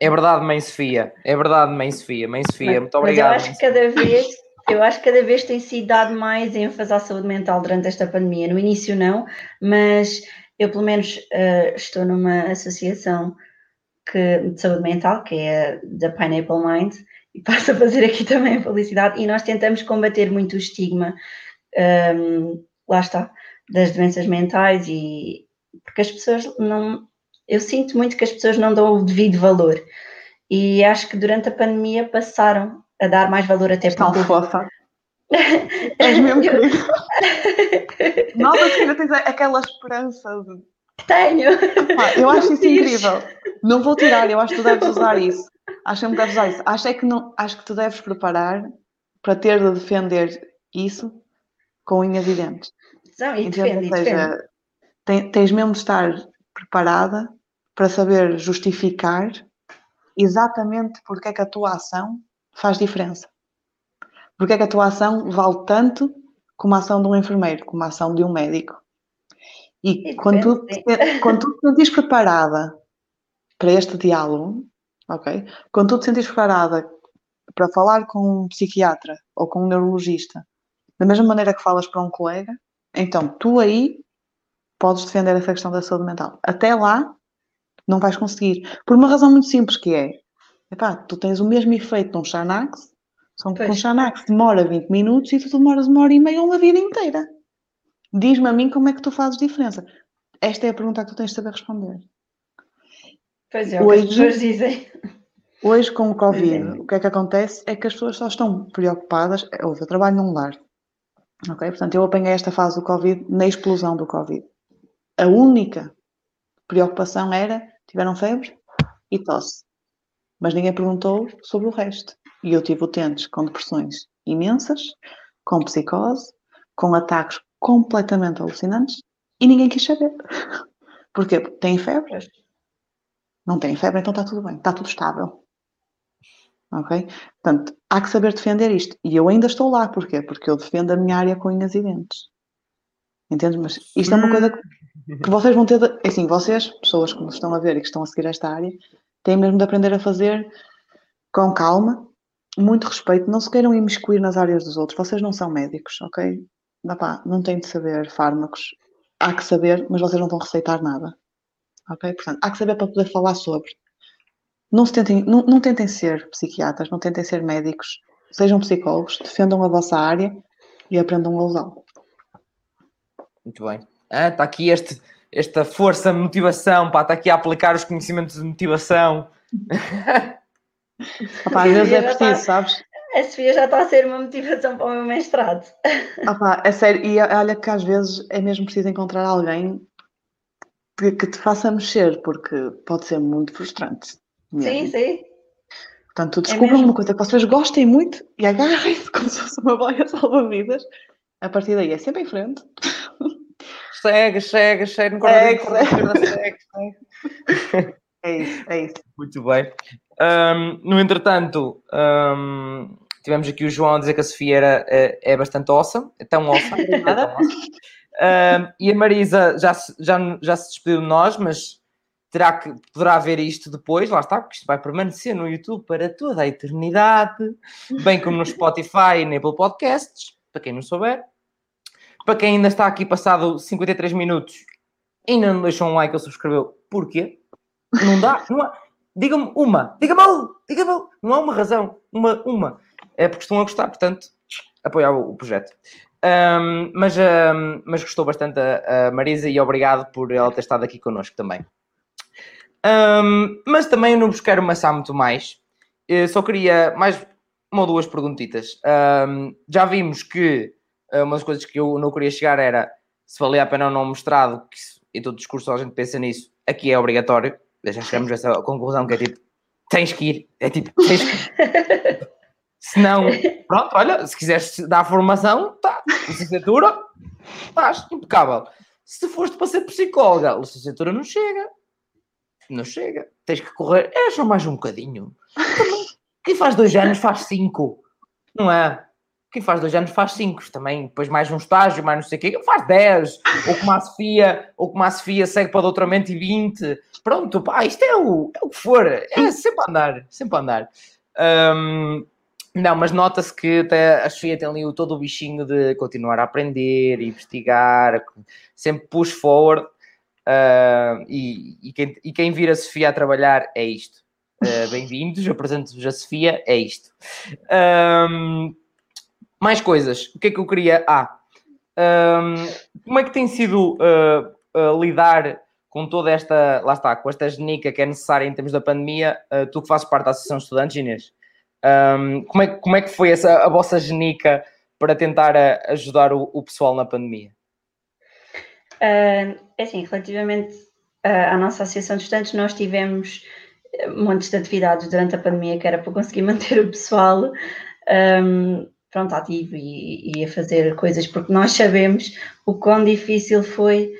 É verdade, mãe Sofia. É verdade, mãe Sofia. Mãe Sofia, muito obrigado. Mas eu acho que cada vez, eu acho que cada vez tem sido dado mais ênfase à saúde mental durante esta pandemia. No início não, mas eu pelo menos uh, estou numa associação que, de saúde mental, que é da Pineapple Mind, e [laughs] passo a fazer aqui também a publicidade, e nós tentamos combater muito o estigma, um, lá está, das doenças mentais e porque as pessoas não. Eu sinto muito que as pessoas não dão o devido valor. E acho que durante a pandemia passaram a dar mais valor até porque... fofa. [laughs] És mesmo querido. [laughs] Nova que tens aquela esperança de... Tenho. eu acho isso incrível. Não vou tirar, eu acho que tu deves usar isso. Acho que deves usar isso. Acho, é que não, acho que tu deves preparar para ter de defender isso com unhas e dentes. Não, e defende, seja, defende tens mesmo de estar preparada para saber justificar exatamente porque é que a tua ação faz diferença. Porque é que a tua ação vale tanto como a ação de um enfermeiro, como a ação de um médico. E, quando, tu, quando tu te sentires preparada para este diálogo, ok? Quando tu te sentires preparada para falar com um psiquiatra ou com um neurologista, da mesma maneira que falas para um colega, então tu aí podes defender essa questão da saúde mental. Até lá, não vais conseguir. Por uma razão muito simples que é, epá, tu tens o mesmo efeito de um Xanax, só que um Xanax demora 20 minutos e tu demoras uma hora e meia uma vida inteira. Diz-me a mim como é que tu fazes diferença. Esta é a pergunta que tu tens de saber responder. Pois é, hoje, as pessoas dizem. Hoje, com o Covid, o que é que acontece é que as pessoas só estão preocupadas. Houve, eu trabalho num lar. Ok? Portanto, eu apanhei esta fase do Covid na explosão do Covid a única preocupação era tiveram febre e tosse. Mas ninguém perguntou sobre o resto. E eu tive utentes com depressões imensas, com psicose, com ataques completamente alucinantes e ninguém quis saber. Porquê? Porque têm febre? Não têm febre, então está tudo bem, está tudo estável. Ok? Portanto, há que saber defender isto. E eu ainda estou lá, porquê? Porque eu defendo a minha área com unhas e dentes. Entendes? Mas isto é uma coisa que vocês vão ter. De, é assim, vocês, pessoas que nos estão a ver e que estão a seguir esta área, têm mesmo de aprender a fazer com calma, muito respeito. Não se queiram imiscuir nas áreas dos outros. Vocês não são médicos, ok? Não, pá, não têm de saber fármacos. Há que saber, mas vocês não vão receitar nada. Ok? Portanto, há que saber para poder falar sobre. Não, se tentem, não, não tentem ser psiquiatras, não tentem ser médicos. Sejam psicólogos, defendam a vossa área e aprendam a usá-lo. Muito bem. Ah, está aqui este, esta força, motivação, pá, está aqui a aplicar os conhecimentos de motivação. Opa, às vezes é [laughs] preciso, está, sabes? A Sofia já está a ser uma motivação para o meu mestrado. Opa, é sério, e olha que às vezes é mesmo preciso encontrar alguém que, que te faça mexer, porque pode ser muito frustrante. Mesmo. Sim, sim. Portanto, descubram é uma coisa que vocês gostem muito e agarrem-se como se fosse uma boia salva-vidas. A partir daí é sempre em frente segue, segue, segue, no segue, segue. segue, segue. É isso, é isso. Muito bem. Um, no entretanto, um, tivemos aqui o João a dizer que a Sofia era, é, é bastante awesome, é tão awesome. [laughs] é um, e a Marisa já, já, já se despediu de nós, mas terá que, poderá ver isto depois, lá está, porque isto vai permanecer no YouTube para toda a eternidade, bem como no Spotify e na Apple Podcasts, para quem não souber. Para quem ainda está aqui passado 53 minutos, ainda não deixou um like ou subscreveu, porquê? Não dá, não há. Diga-me uma, diga-me diga-me não há uma razão, uma, uma. É porque estão a gostar, portanto, apoiar o, o projeto. Um, mas, um, mas gostou bastante a, a, Marisa e obrigado por ela ter estado aqui connosco também. Um, mas também não vos quero amassar muito mais. Eu só queria mais uma ou duas perguntitas. já vimos que eh, uma das coisas que eu não queria chegar era se valia a pena ou não mostrado, que em todo discurso a gente pensa nisso, aqui é obrigatório. Já chegamos a essa conclusão que é tipo, tens que ir, é tipo, tens que ir. Se não, pronto, olha, se quiseres dar formação, tá, licenciatura, estás impecável. Se foste para ser psicóloga, licenciatura não chega. Não chega. Tens que correr, é só mais um bocadinho. Quem faz dois anos faz cinco, não é? Quem faz dois anos faz cinco. Também, depois mais um estágio, mais não sei o quê, faz dez, ou como a Sofia, ou como a Sofia segue para o doutoramento e vinte, pronto, pá, isto é o, é o que for, é sempre a andar, sempre a andar. Um, não, mas nota-se que até a Sofia tem ali todo o bichinho de continuar a aprender, investigar, sempre push forward, uh, e, e, quem, e quem vir a Sofia a trabalhar é isto. Uh, Bem-vindos, [laughs] apresento-vos a Sofia, é isto. Um, mais coisas. O que é que eu queria? Ah, um, como é que tem sido uh, uh, lidar com toda esta, lá está, com esta genica que é necessária em termos da pandemia? Uh, tu que fazes parte da Associação de Estudantes, Inês, um, como, é, como é que foi essa, a vossa genica para tentar ajudar o, o, pessoal na pandemia? é assim, relativamente à nossa Associação de Estudantes, nós tivemos montes de atividades durante a pandemia que era para conseguir [laughs] manter o pessoal. Um, pronto, ativo e, e, a fazer coisas, porque nós sabemos o quão difícil foi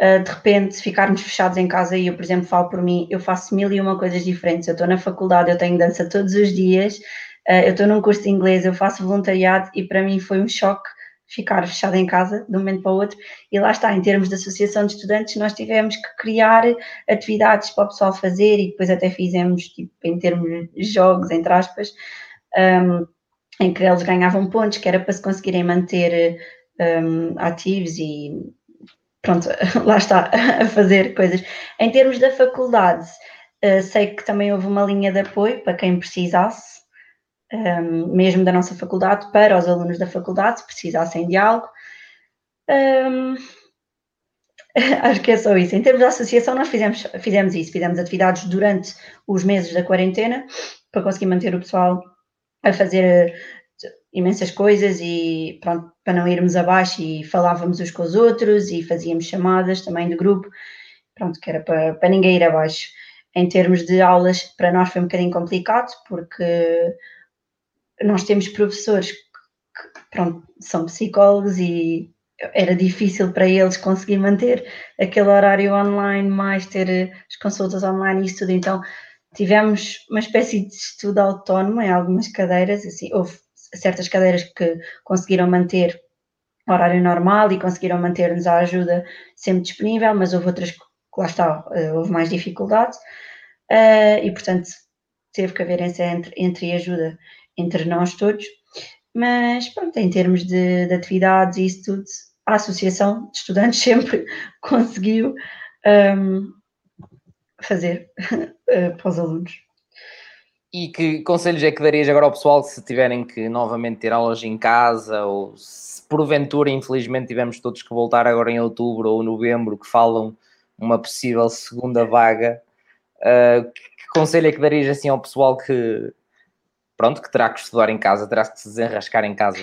uh, de repente ficarmos fechados em casa e eu, por exemplo, falo por mim, eu faço mil e uma coisas diferentes, eu estou na faculdade, eu tenho dança todos os dias, uh, eu estou num curso de inglês, eu faço voluntariado e para mim foi um choque ficar fechado em casa de um momento para o outro. E lá está, em termos de associação de estudantes nós tivemos que criar atividades para o pessoal fazer e depois até fizemos tipo, em termos de jogos, entre aspas um, em que eles ganhavam pontos, que era para se conseguirem manter um, ativos e pronto, [laughs] lá está, [laughs] a fazer coisas. Em termos da faculdade, uh, sei que também houve uma linha de apoio para quem precisasse, um, mesmo da nossa faculdade, para os alunos da faculdade, se precisassem de algo. Um, [laughs] acho que é só isso. Em termos da associação, nós fizemos, fizemos isso, fizemos atividades durante os meses da quarentena para conseguir manter o pessoal a fazer eh, imensas coisas e pronto, para não irmos abaixo e falávamos uns com os outros e fazíamos chamadas também de grupo, pronto, que era para, para ninguém ir abaixo. Em termos de aulas, para nós foi um bocadinho complicado, porque nós temos professores que, pronto, são psicólogos e era difícil para eles conseguir manter aquele horário online, mais ter as consultas online e isso tudo, então tivemos uma espécie de estudo autónomo em algumas cadeiras, assim, houve certas cadeiras que conseguiram manter o horário normal e conseguiram manter-nos a ajuda sempre disponível, mas houve outras que, lá está, eh, houve mais dificuldade uh, e, portanto, teve que haver essa entre, entre ajuda entre nós todos, mas, pronto, em termos de, de atividades e isso tudo, a Associação de Estudantes [laughs] sempre conseguiu um, fazer uh, [laughs] para os alunos. E que conselhos é que darias agora ao pessoal se tiverem que novamente ter aulas em casa ou se porventura, infelizmente, tivemos todos que voltar agora em outubro ou novembro que falam uma possível segunda vaga? Uh, que, conselho é que darias assim ao pessoal que pronto, que terá que estudar em casa, terá que se desenrascar em casa?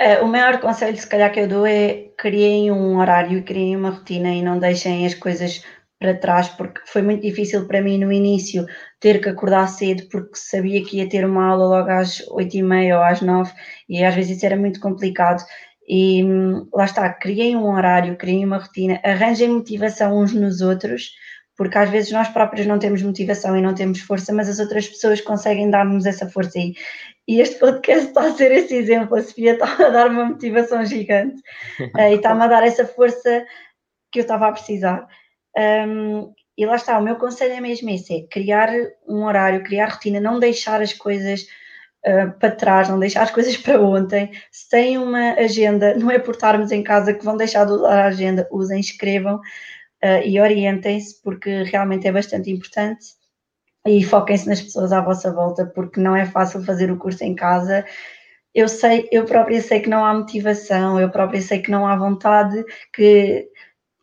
Uh, o maior conselho, se calhar, que eu dou é criem um horário e criem uma rotina e não deixem as coisas para trás, porque foi muito difícil para mim no início ter que acordar cedo, porque sabia que ia ter uma aula logo às oito e meia ou às nove, e às vezes isso era muito complicado. E hum, lá está, criei um horário, criei uma rotina, arranjem motivação uns nos outros, porque às vezes nós próprios não temos motivação e não temos força, mas as outras pessoas conseguem dar-nos essa força. E, e este podcast está a ser esse exemplo. A Sofia está a dar uma motivação gigante uh, [laughs] e está-me a dar essa força que eu estava a precisar. Um, e lá está, o meu conselho é mesmo esse: é criar um horário, criar rotina, não deixar as coisas uh, para trás, não deixar as coisas para ontem. Se têm uma agenda, não é por estarmos em casa que vão deixar de usar a agenda, usem, escrevam uh, e orientem-se, porque realmente é bastante importante. E foquem-se nas pessoas à vossa volta, porque não é fácil fazer o curso em casa. Eu sei, eu própria sei que não há motivação, eu própria sei que não há vontade, que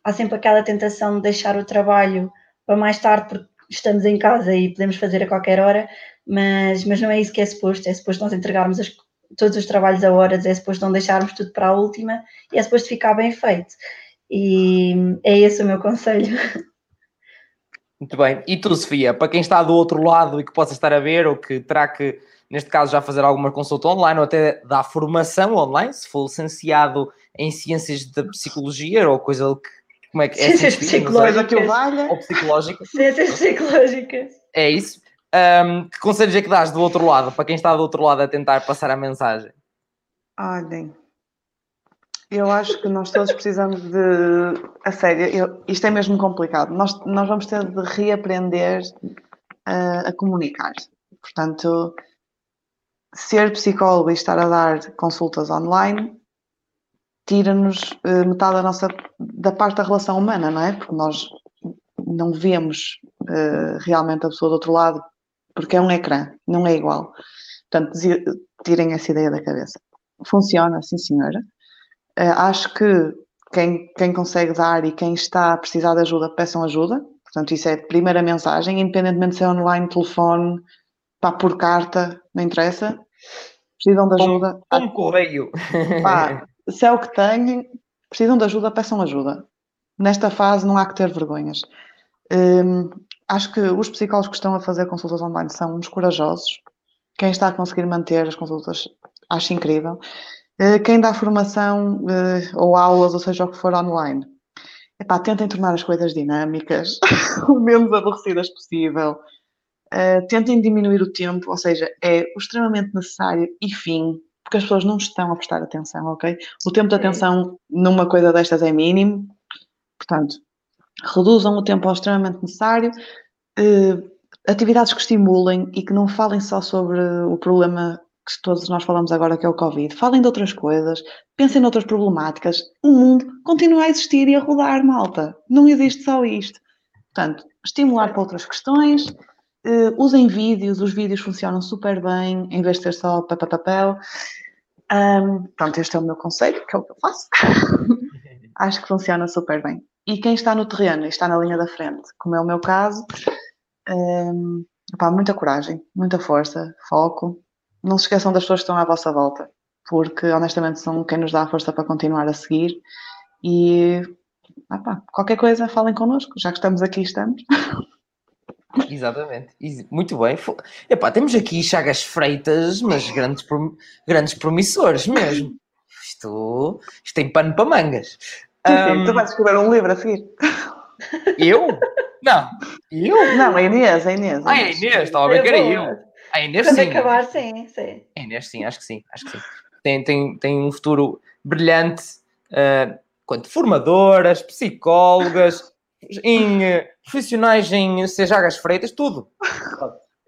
há sempre aquela tentação de deixar o trabalho para mais tarde, porque estamos em casa e podemos fazer a qualquer hora, mas, mas não é isso que é suposto, é suposto nós entregarmos as, todos os trabalhos a horas, é suposto não deixarmos tudo para a última e é suposto ficar bem feito. E é esse o meu conselho. Muito bem. E tu, Sofia, para quem está do outro lado e que possa estar a ver, ou que terá que, neste caso, já fazer alguma consulta online, ou até dar formação online, se for licenciado em ciências da psicologia, ou coisa que como é que é? Ciências psicológicas. Que Ou psicológicas. Ciências psicológicas. É isso. Um, que conselhos é que dás do outro lado, para quem está do outro lado a tentar passar a mensagem? Olhem, eu acho que nós todos precisamos de. A sério, eu- isto é mesmo complicado. Nós, nós vamos ter de reaprender a, a comunicar. Portanto, ser psicólogo e estar a dar consultas online tira-nos eh, metade da nossa da parte da relação humana, não é? Porque nós não vemos eh, realmente a pessoa do outro lado porque é um ecrã, não é igual. Portanto, tirem essa ideia da cabeça. Funciona, sim senhora. Eh, acho que quem, quem consegue dar e quem está a precisar de ajuda, peçam ajuda. Portanto, isso é a primeira mensagem, independentemente se é online, telefone, pá, por carta, não interessa. Precisam de ajuda. Como correio. Pá, [laughs] se é o que têm, precisam de ajuda, peçam ajuda. Nesta fase não há que ter vergonhas. Hum, acho que os psicólogos que estão a fazer consultas online são uns corajosos. Quem está a conseguir manter as consultas, acho incrível. Eh, Quem dá formação eh, ou aulas, ou seja o que for online, epá, tentem tornar as coisas dinâmicas, [laughs] o menos aborrecidas possível. Eh, tentem diminuir o tempo, ou seja, é extremamente necessário e fim, porque as pessoas não estão a prestar atenção, ok? O tempo de atenção numa coisa destas é mínimo, portanto, reduzam o tempo ao extremamente necessário, eh, atividades que estimulem e que não falem só sobre o problema que todos nós falamos agora, que é o Covid. Falem de outras coisas, pensem noutras problemáticas. O mundo continua a existir e a rodar, malta. Não existe só isto. Portanto, estimular para outras questões, eh, usem vídeos, os vídeos funcionam super bem, em vez de ser só papel, Ahm, pronto, este é o meu conselho, que é o que eu faço. [laughs] Acho que funciona super bem. E quem está no terreno e está na linha da frente, como é o meu caso, hum, pá, muita coragem, muita força, foco. Não se esqueçam das pessoas que estão à vossa volta, porque honestamente são quem nos dá a força para continuar a seguir. E ah pá, qualquer coisa, falem connosco, já que estamos aqui, estamos. [laughs] Exatamente. Ex- Muito bem. Epá, temos aqui Chagas Freitas, mas grandes, prom- grandes promissores mesmo. Isto, isto tem pano para mangas. Ahm, tu vais escrever um livro a seguir. eu? Não. Eu? Não, a Inês, a Inês. a Ah, é a Inês, estava a ver que era eu. A Inês Quando sim. acabar, sim, sim. A Inês sim, acho que sim. Acho que sim. Tem, tem, tem um futuro brilhante ah, quanto formadoras, psicólogas, em eh, profissionais em Sejagas Freitas, tudo.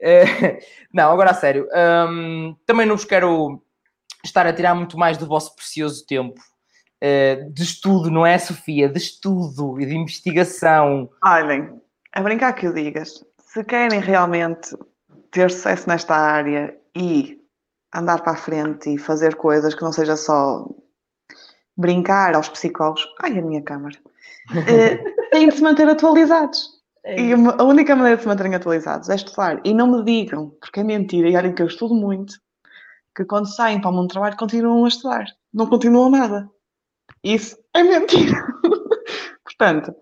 Eh, [laughs] não, agora a sério. hum, também não vos quero estar a tirar muito mais do vosso precioso tempo eh, de estudo, não é, Sofia? De estudo e de investigação. Olhem, a brincar que o digas, se querem realmente ter sucesso nesta área e andar para a frente e fazer coisas que não seja só brincar aos psicólogos, ai a minha câmara, eh, têm de se manter atualizados. É E a única maneira de se manterem atualizados é estudar. E não me digam, porque é mentira, e olhem que eu estudo muito, que quando saem para o mundo do trabalho continuam a estudar. Não continuam nada. Isso é mentira. [laughs] Portanto,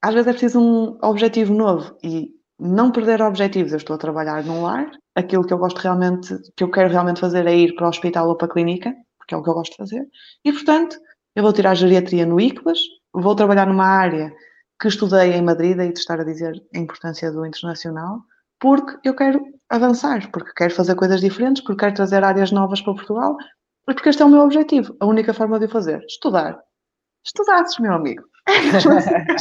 às vezes é preciso um objetivo novo e não perder objetivos. Eu estou a trabalhar num lar, aquilo que eu gosto realmente, que eu quero realmente fazer é ir para o hospital ou para a clínica, porque é o que eu gosto de fazer. E, portanto, eu vou tirar geriatria no ICLAS, vou trabalhar numa área que estudei em Madrid, e de estar a dizer a importância do internacional, porque eu quero avançar, porque quero fazer coisas diferentes, porque quero trazer áreas novas para Portugal, e porque este é o meu objetivo. A única forma de o fazer, estudar. Estudasses, meu amigo. É mesmo assim que.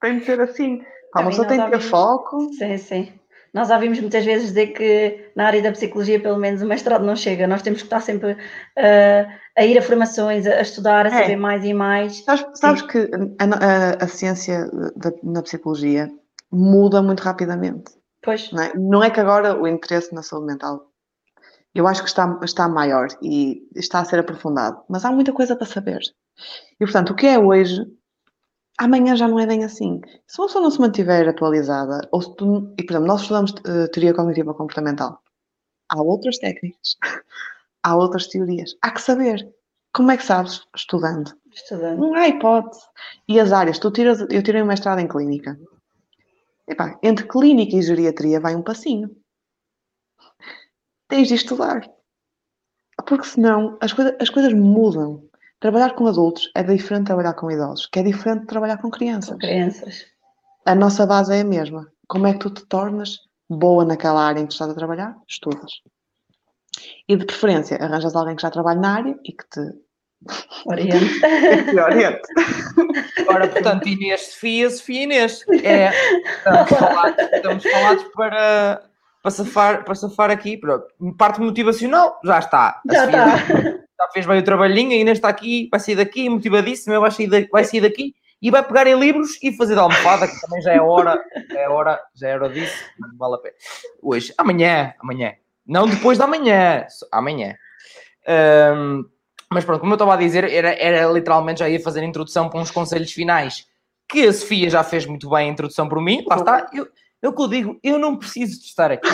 Tem de ser assim. Pá, pessoa tem de ter foco. Sim, sim. Nós ouvimos muitas vezes dizer que na área da psicologia, pelo menos, o mestrado não chega. Nós temos que estar sempre ah, a ir a formações, a, a estudar, a É. saber mais e mais. Sabes, sabes que a, a- a ciência da, na psicologia muda muito rapidamente. Pois, Não é? Não é que agora o interesse na saúde mental, eu acho que está, está maior e está a ser aprofundado, mas há muita coisa para saber. E portanto, o que é hoje, amanhã já não é bem assim. Se uma pessoa não se mantiver atualizada, ou se tu, e por exemplo, nós estudamos eh, teoria cognitiva comportamental, há outras técnicas, [laughs] há outras teorias, há que saber. Como é que sabes? Estudando. estudando. Não há hipótese. E as áreas, tu tiras, eu tirei um mestrado em clínica. Epá, entre clínica e geriatria vai um passinho. Tens de estudar. Porque senão as, coisa, as coisas mudam. Trabalhar com adultos é diferente de trabalhar com idosos, que é diferente de trabalhar com crianças. Com crianças. A nossa base é a mesma. Como é que tu te tornas boa naquela área em que estás a trabalhar? Estudas. E de preferência, arranjas alguém que já trabalhe na área e que te [laughs] Oriente. oriente. [laughs] Ora, portanto, Inês, Sofia, Sofia Inês. É, estamos falados, estamos falados para, para, safar, para safar aqui. Pronto. Parte motivacional, já está. Já está. Já fez bem o trabalhinho, a Inês está aqui, vai sair daqui, motivadíssima, vai sair, da- vai sair daqui e vai pegar em livros e fazer de almofada, que também já é hora, já é hora, já é hora disso, mas não vale a pena. Hoje, amanhã, amanhã. Não depois da manhã, só amanhã. Ahm, mas pronto, como eu estava a dizer, era, era literalmente já ia fazer a introdução para uns conselhos finais que a Sofia já fez muito bem a introdução por mim. Lá está, eu, eu que eu digo, eu não preciso de estar aqui.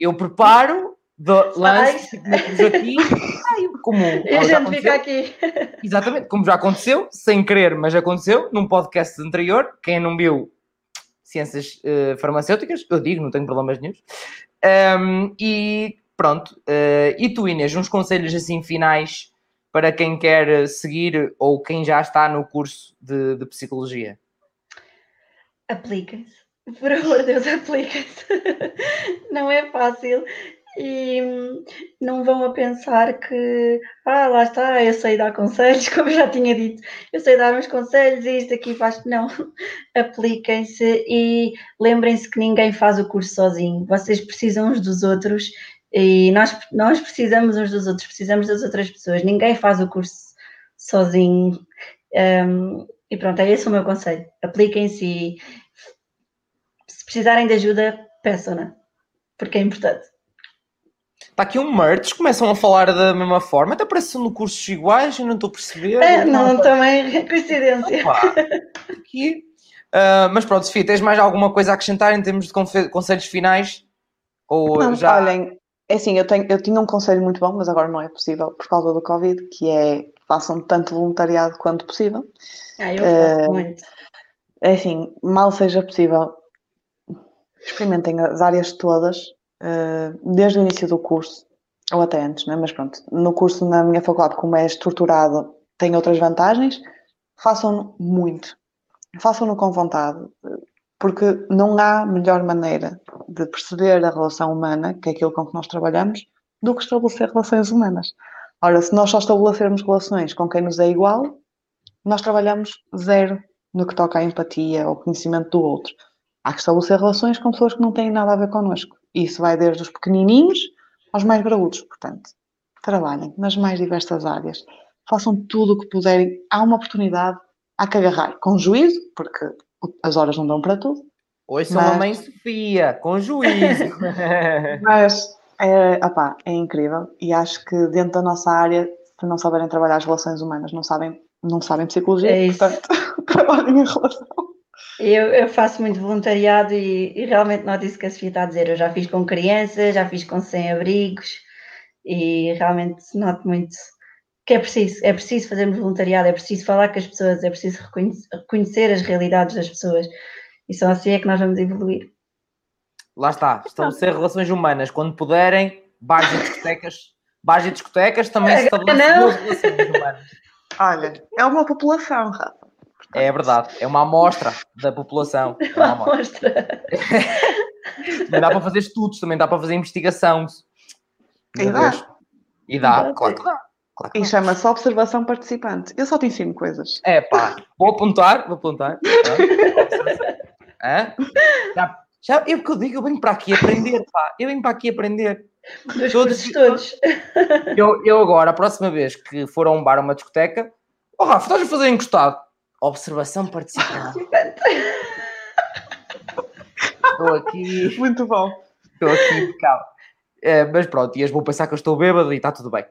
Eu preparo, cinco metros aqui, como, E a gente fica aqui. Exatamente, como já aconteceu, sem querer, mas aconteceu, num podcast anterior. Quem não viu ciências eh, farmacêuticas, eu digo, não tenho problemas nenhum. e pronto, eh, e tu, Inês, uns conselhos assim finais para quem quer seguir ou quem já está no curso de, de psicologia? Apliquem-se. Por amor de Deus, apliquem-se. [laughs] Não é fácil. E não vão a pensar que, ah, lá está, eu sei dar conselhos, [laughs] como já tinha dito, eu sei dar uns conselhos e isto aqui faz. Não. [laughs] Apliquem-se e lembrem-se que ninguém faz o curso sozinho. Vocês precisam uns dos outros e nós, nós precisamos uns dos outros, precisamos das outras pessoas. Ninguém faz o curso sozinho. Hum, e pronto, é esse o meu conselho. Apliquem-se e se precisarem de ajuda, peçam-na, porque é importante. Está aqui um merch, começam a falar da mesma forma, até parece que são no cursos iguais, eu não estou a perceber. É, não, também coincidência. Opa, aqui. Ah, mas pronto, Sofia, tens mais alguma coisa a acrescentar em termos de conselhos finais? Ou Não, já. olhem, é assim, eu, tenho, eu tinha um conselho muito bom, mas agora não é possível por causa do Covid, que é façam tanto voluntariado quanto possível. Ah, eu faço Eh, muito. É assim, mal seja possível, experimentem as áreas todas, eh, desde o início do curso, ou até antes, né? mas pronto, no curso na minha faculdade, como é estruturado, tem outras vantagens, façam-no muito, façam-no com vontade, porque não há melhor maneira de perceber a relação humana, que é aquilo com que nós trabalhamos, do que estabelecer relações humanas. Ora, se nós só estabelecermos relações com quem nos é igual, nós trabalhamos zero no que toca à empatia ou conhecimento do outro. Há que estabelecer relações com pessoas que não têm nada a ver connosco. E isso vai desde os pequenininhos aos mais graúdos. Portanto, trabalhem nas mais diversas áreas. Façam tudo o que puderem. Há uma oportunidade, há que agarrar com juízo, porque as horas não dão para tudo. Hoje são Mas- a mãe Sofia, com juízo. [laughs] Mas é, opá, é incrível e acho que dentro da nossa área, se não souberem trabalhar as relações humanas, não sabem, não sabem psicologia, É portanto, [laughs] trabalhem em relação. Eu, eu faço muito voluntariado e, e realmente noto isso que a Sofia está a dizer. Eu já fiz com crianças, já fiz com sem-abrigos e realmente noto muito que é preciso. É preciso fazermos voluntariado, é preciso falar com as pessoas, é preciso reconhe- reconhecer as realidades das pessoas. E só assim é que nós vamos evoluir. Lá está, estabelecer relações humanas. Quando puderem, bares e discotecas. Bares e discotecas também se estabelecem Não. boas relações humanas. Olha, é uma população, Rafa. É verdade, é uma amostra da população. É uma amostra. Mostra. Também [laughs] dá para fazer estudos, também dá para fazer investigação. E dá. E dá, Dá. claro que dá. Claro que E chama-se observação participante. Eu só te ensino coisas. É pá, vou apontar, vou apontar. [laughs] Hã? Já, já, eu que eu digo, eu venho para aqui aprender, pá. Eu venho para aqui aprender. Dos Todos- todos. Eu, eu agora, a próxima vez que for a um bar ou uma discoteca, oh Rafa, estás a fazer encostado? Observação participante. Estou aqui, Muito bom. estou aqui impecável. É, mas pronto, e eles vão pensar que eu estou bêbado e está tudo bem.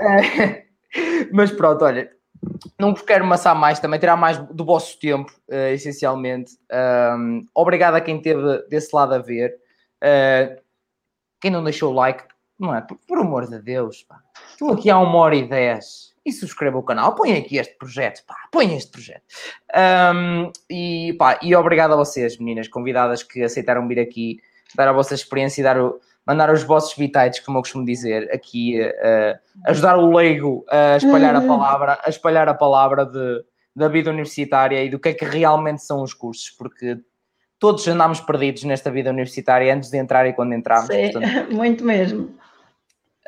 É, [laughs] mas pronto, olha, não vos quero amassar mais, também tirar mais do vosso tempo, eh, essencialmente. Ahm, obrigado a quem esteve desse lado a ver. Eh, quem não deixou o like, não é? Por, por amor de Deus, pá. Estou aqui há uma hora e dez. E subscreva o canal, põe aqui este projeto, pá, põe este projeto. Ahm, e, pá, e obrigado a vocês, meninas convidadas que aceitaram vir aqui, dar a vossa experiência e dar o, mandar os vossos bitites, como eu costumo dizer, aqui, eh, ajudar o leigo a espalhar a Uhum. palavra, a espalhar a palavra de, da vida universitária e do que é que realmente são os cursos, porque todos andámos perdidos nesta vida universitária antes de entrar e quando entramos. Sim, portanto, [laughs] muito mesmo.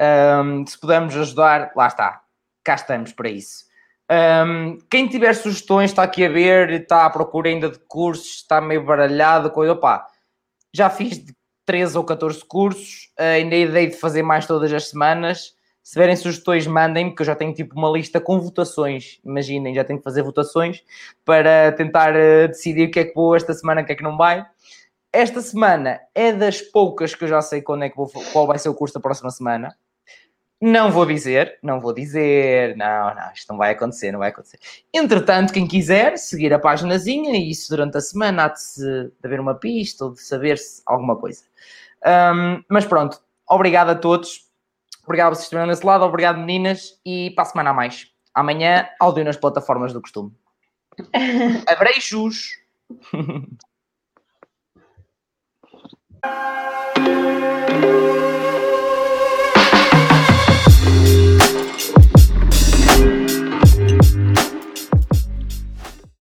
Um, se pudermos ajudar, lá está. Cá estamos para isso. Um, quem tiver sugestões, está aqui a ver, está à procura ainda de cursos, está meio baralhado, coisa, opá, já fiz 13 ou 14 cursos, ainda ideia de fazer mais todas as semanas. Se tiverem sugestões, mandem-me, que eu já tenho tipo uma lista com votações. Imaginem, já tenho que fazer votações para tentar uh, decidir o que é que vou esta semana, o que é que não vai. Esta semana é das poucas que eu já sei quando é que vou, qual vai ser o curso da próxima semana. Não vou dizer, não vou dizer, não, não, isto não vai acontecer, não vai acontecer. Entretanto, quem quiser seguir a paginazinha, e isso durante a semana há de, se, de haver uma pista ou de saber-se alguma coisa. Um, mas pronto, obrigado a todos, obrigado a vocês que desse lado, obrigado meninas, e para a semana a mais. Amanhã, áudio nas plataformas do costume. [laughs] Abreijos! [laughs]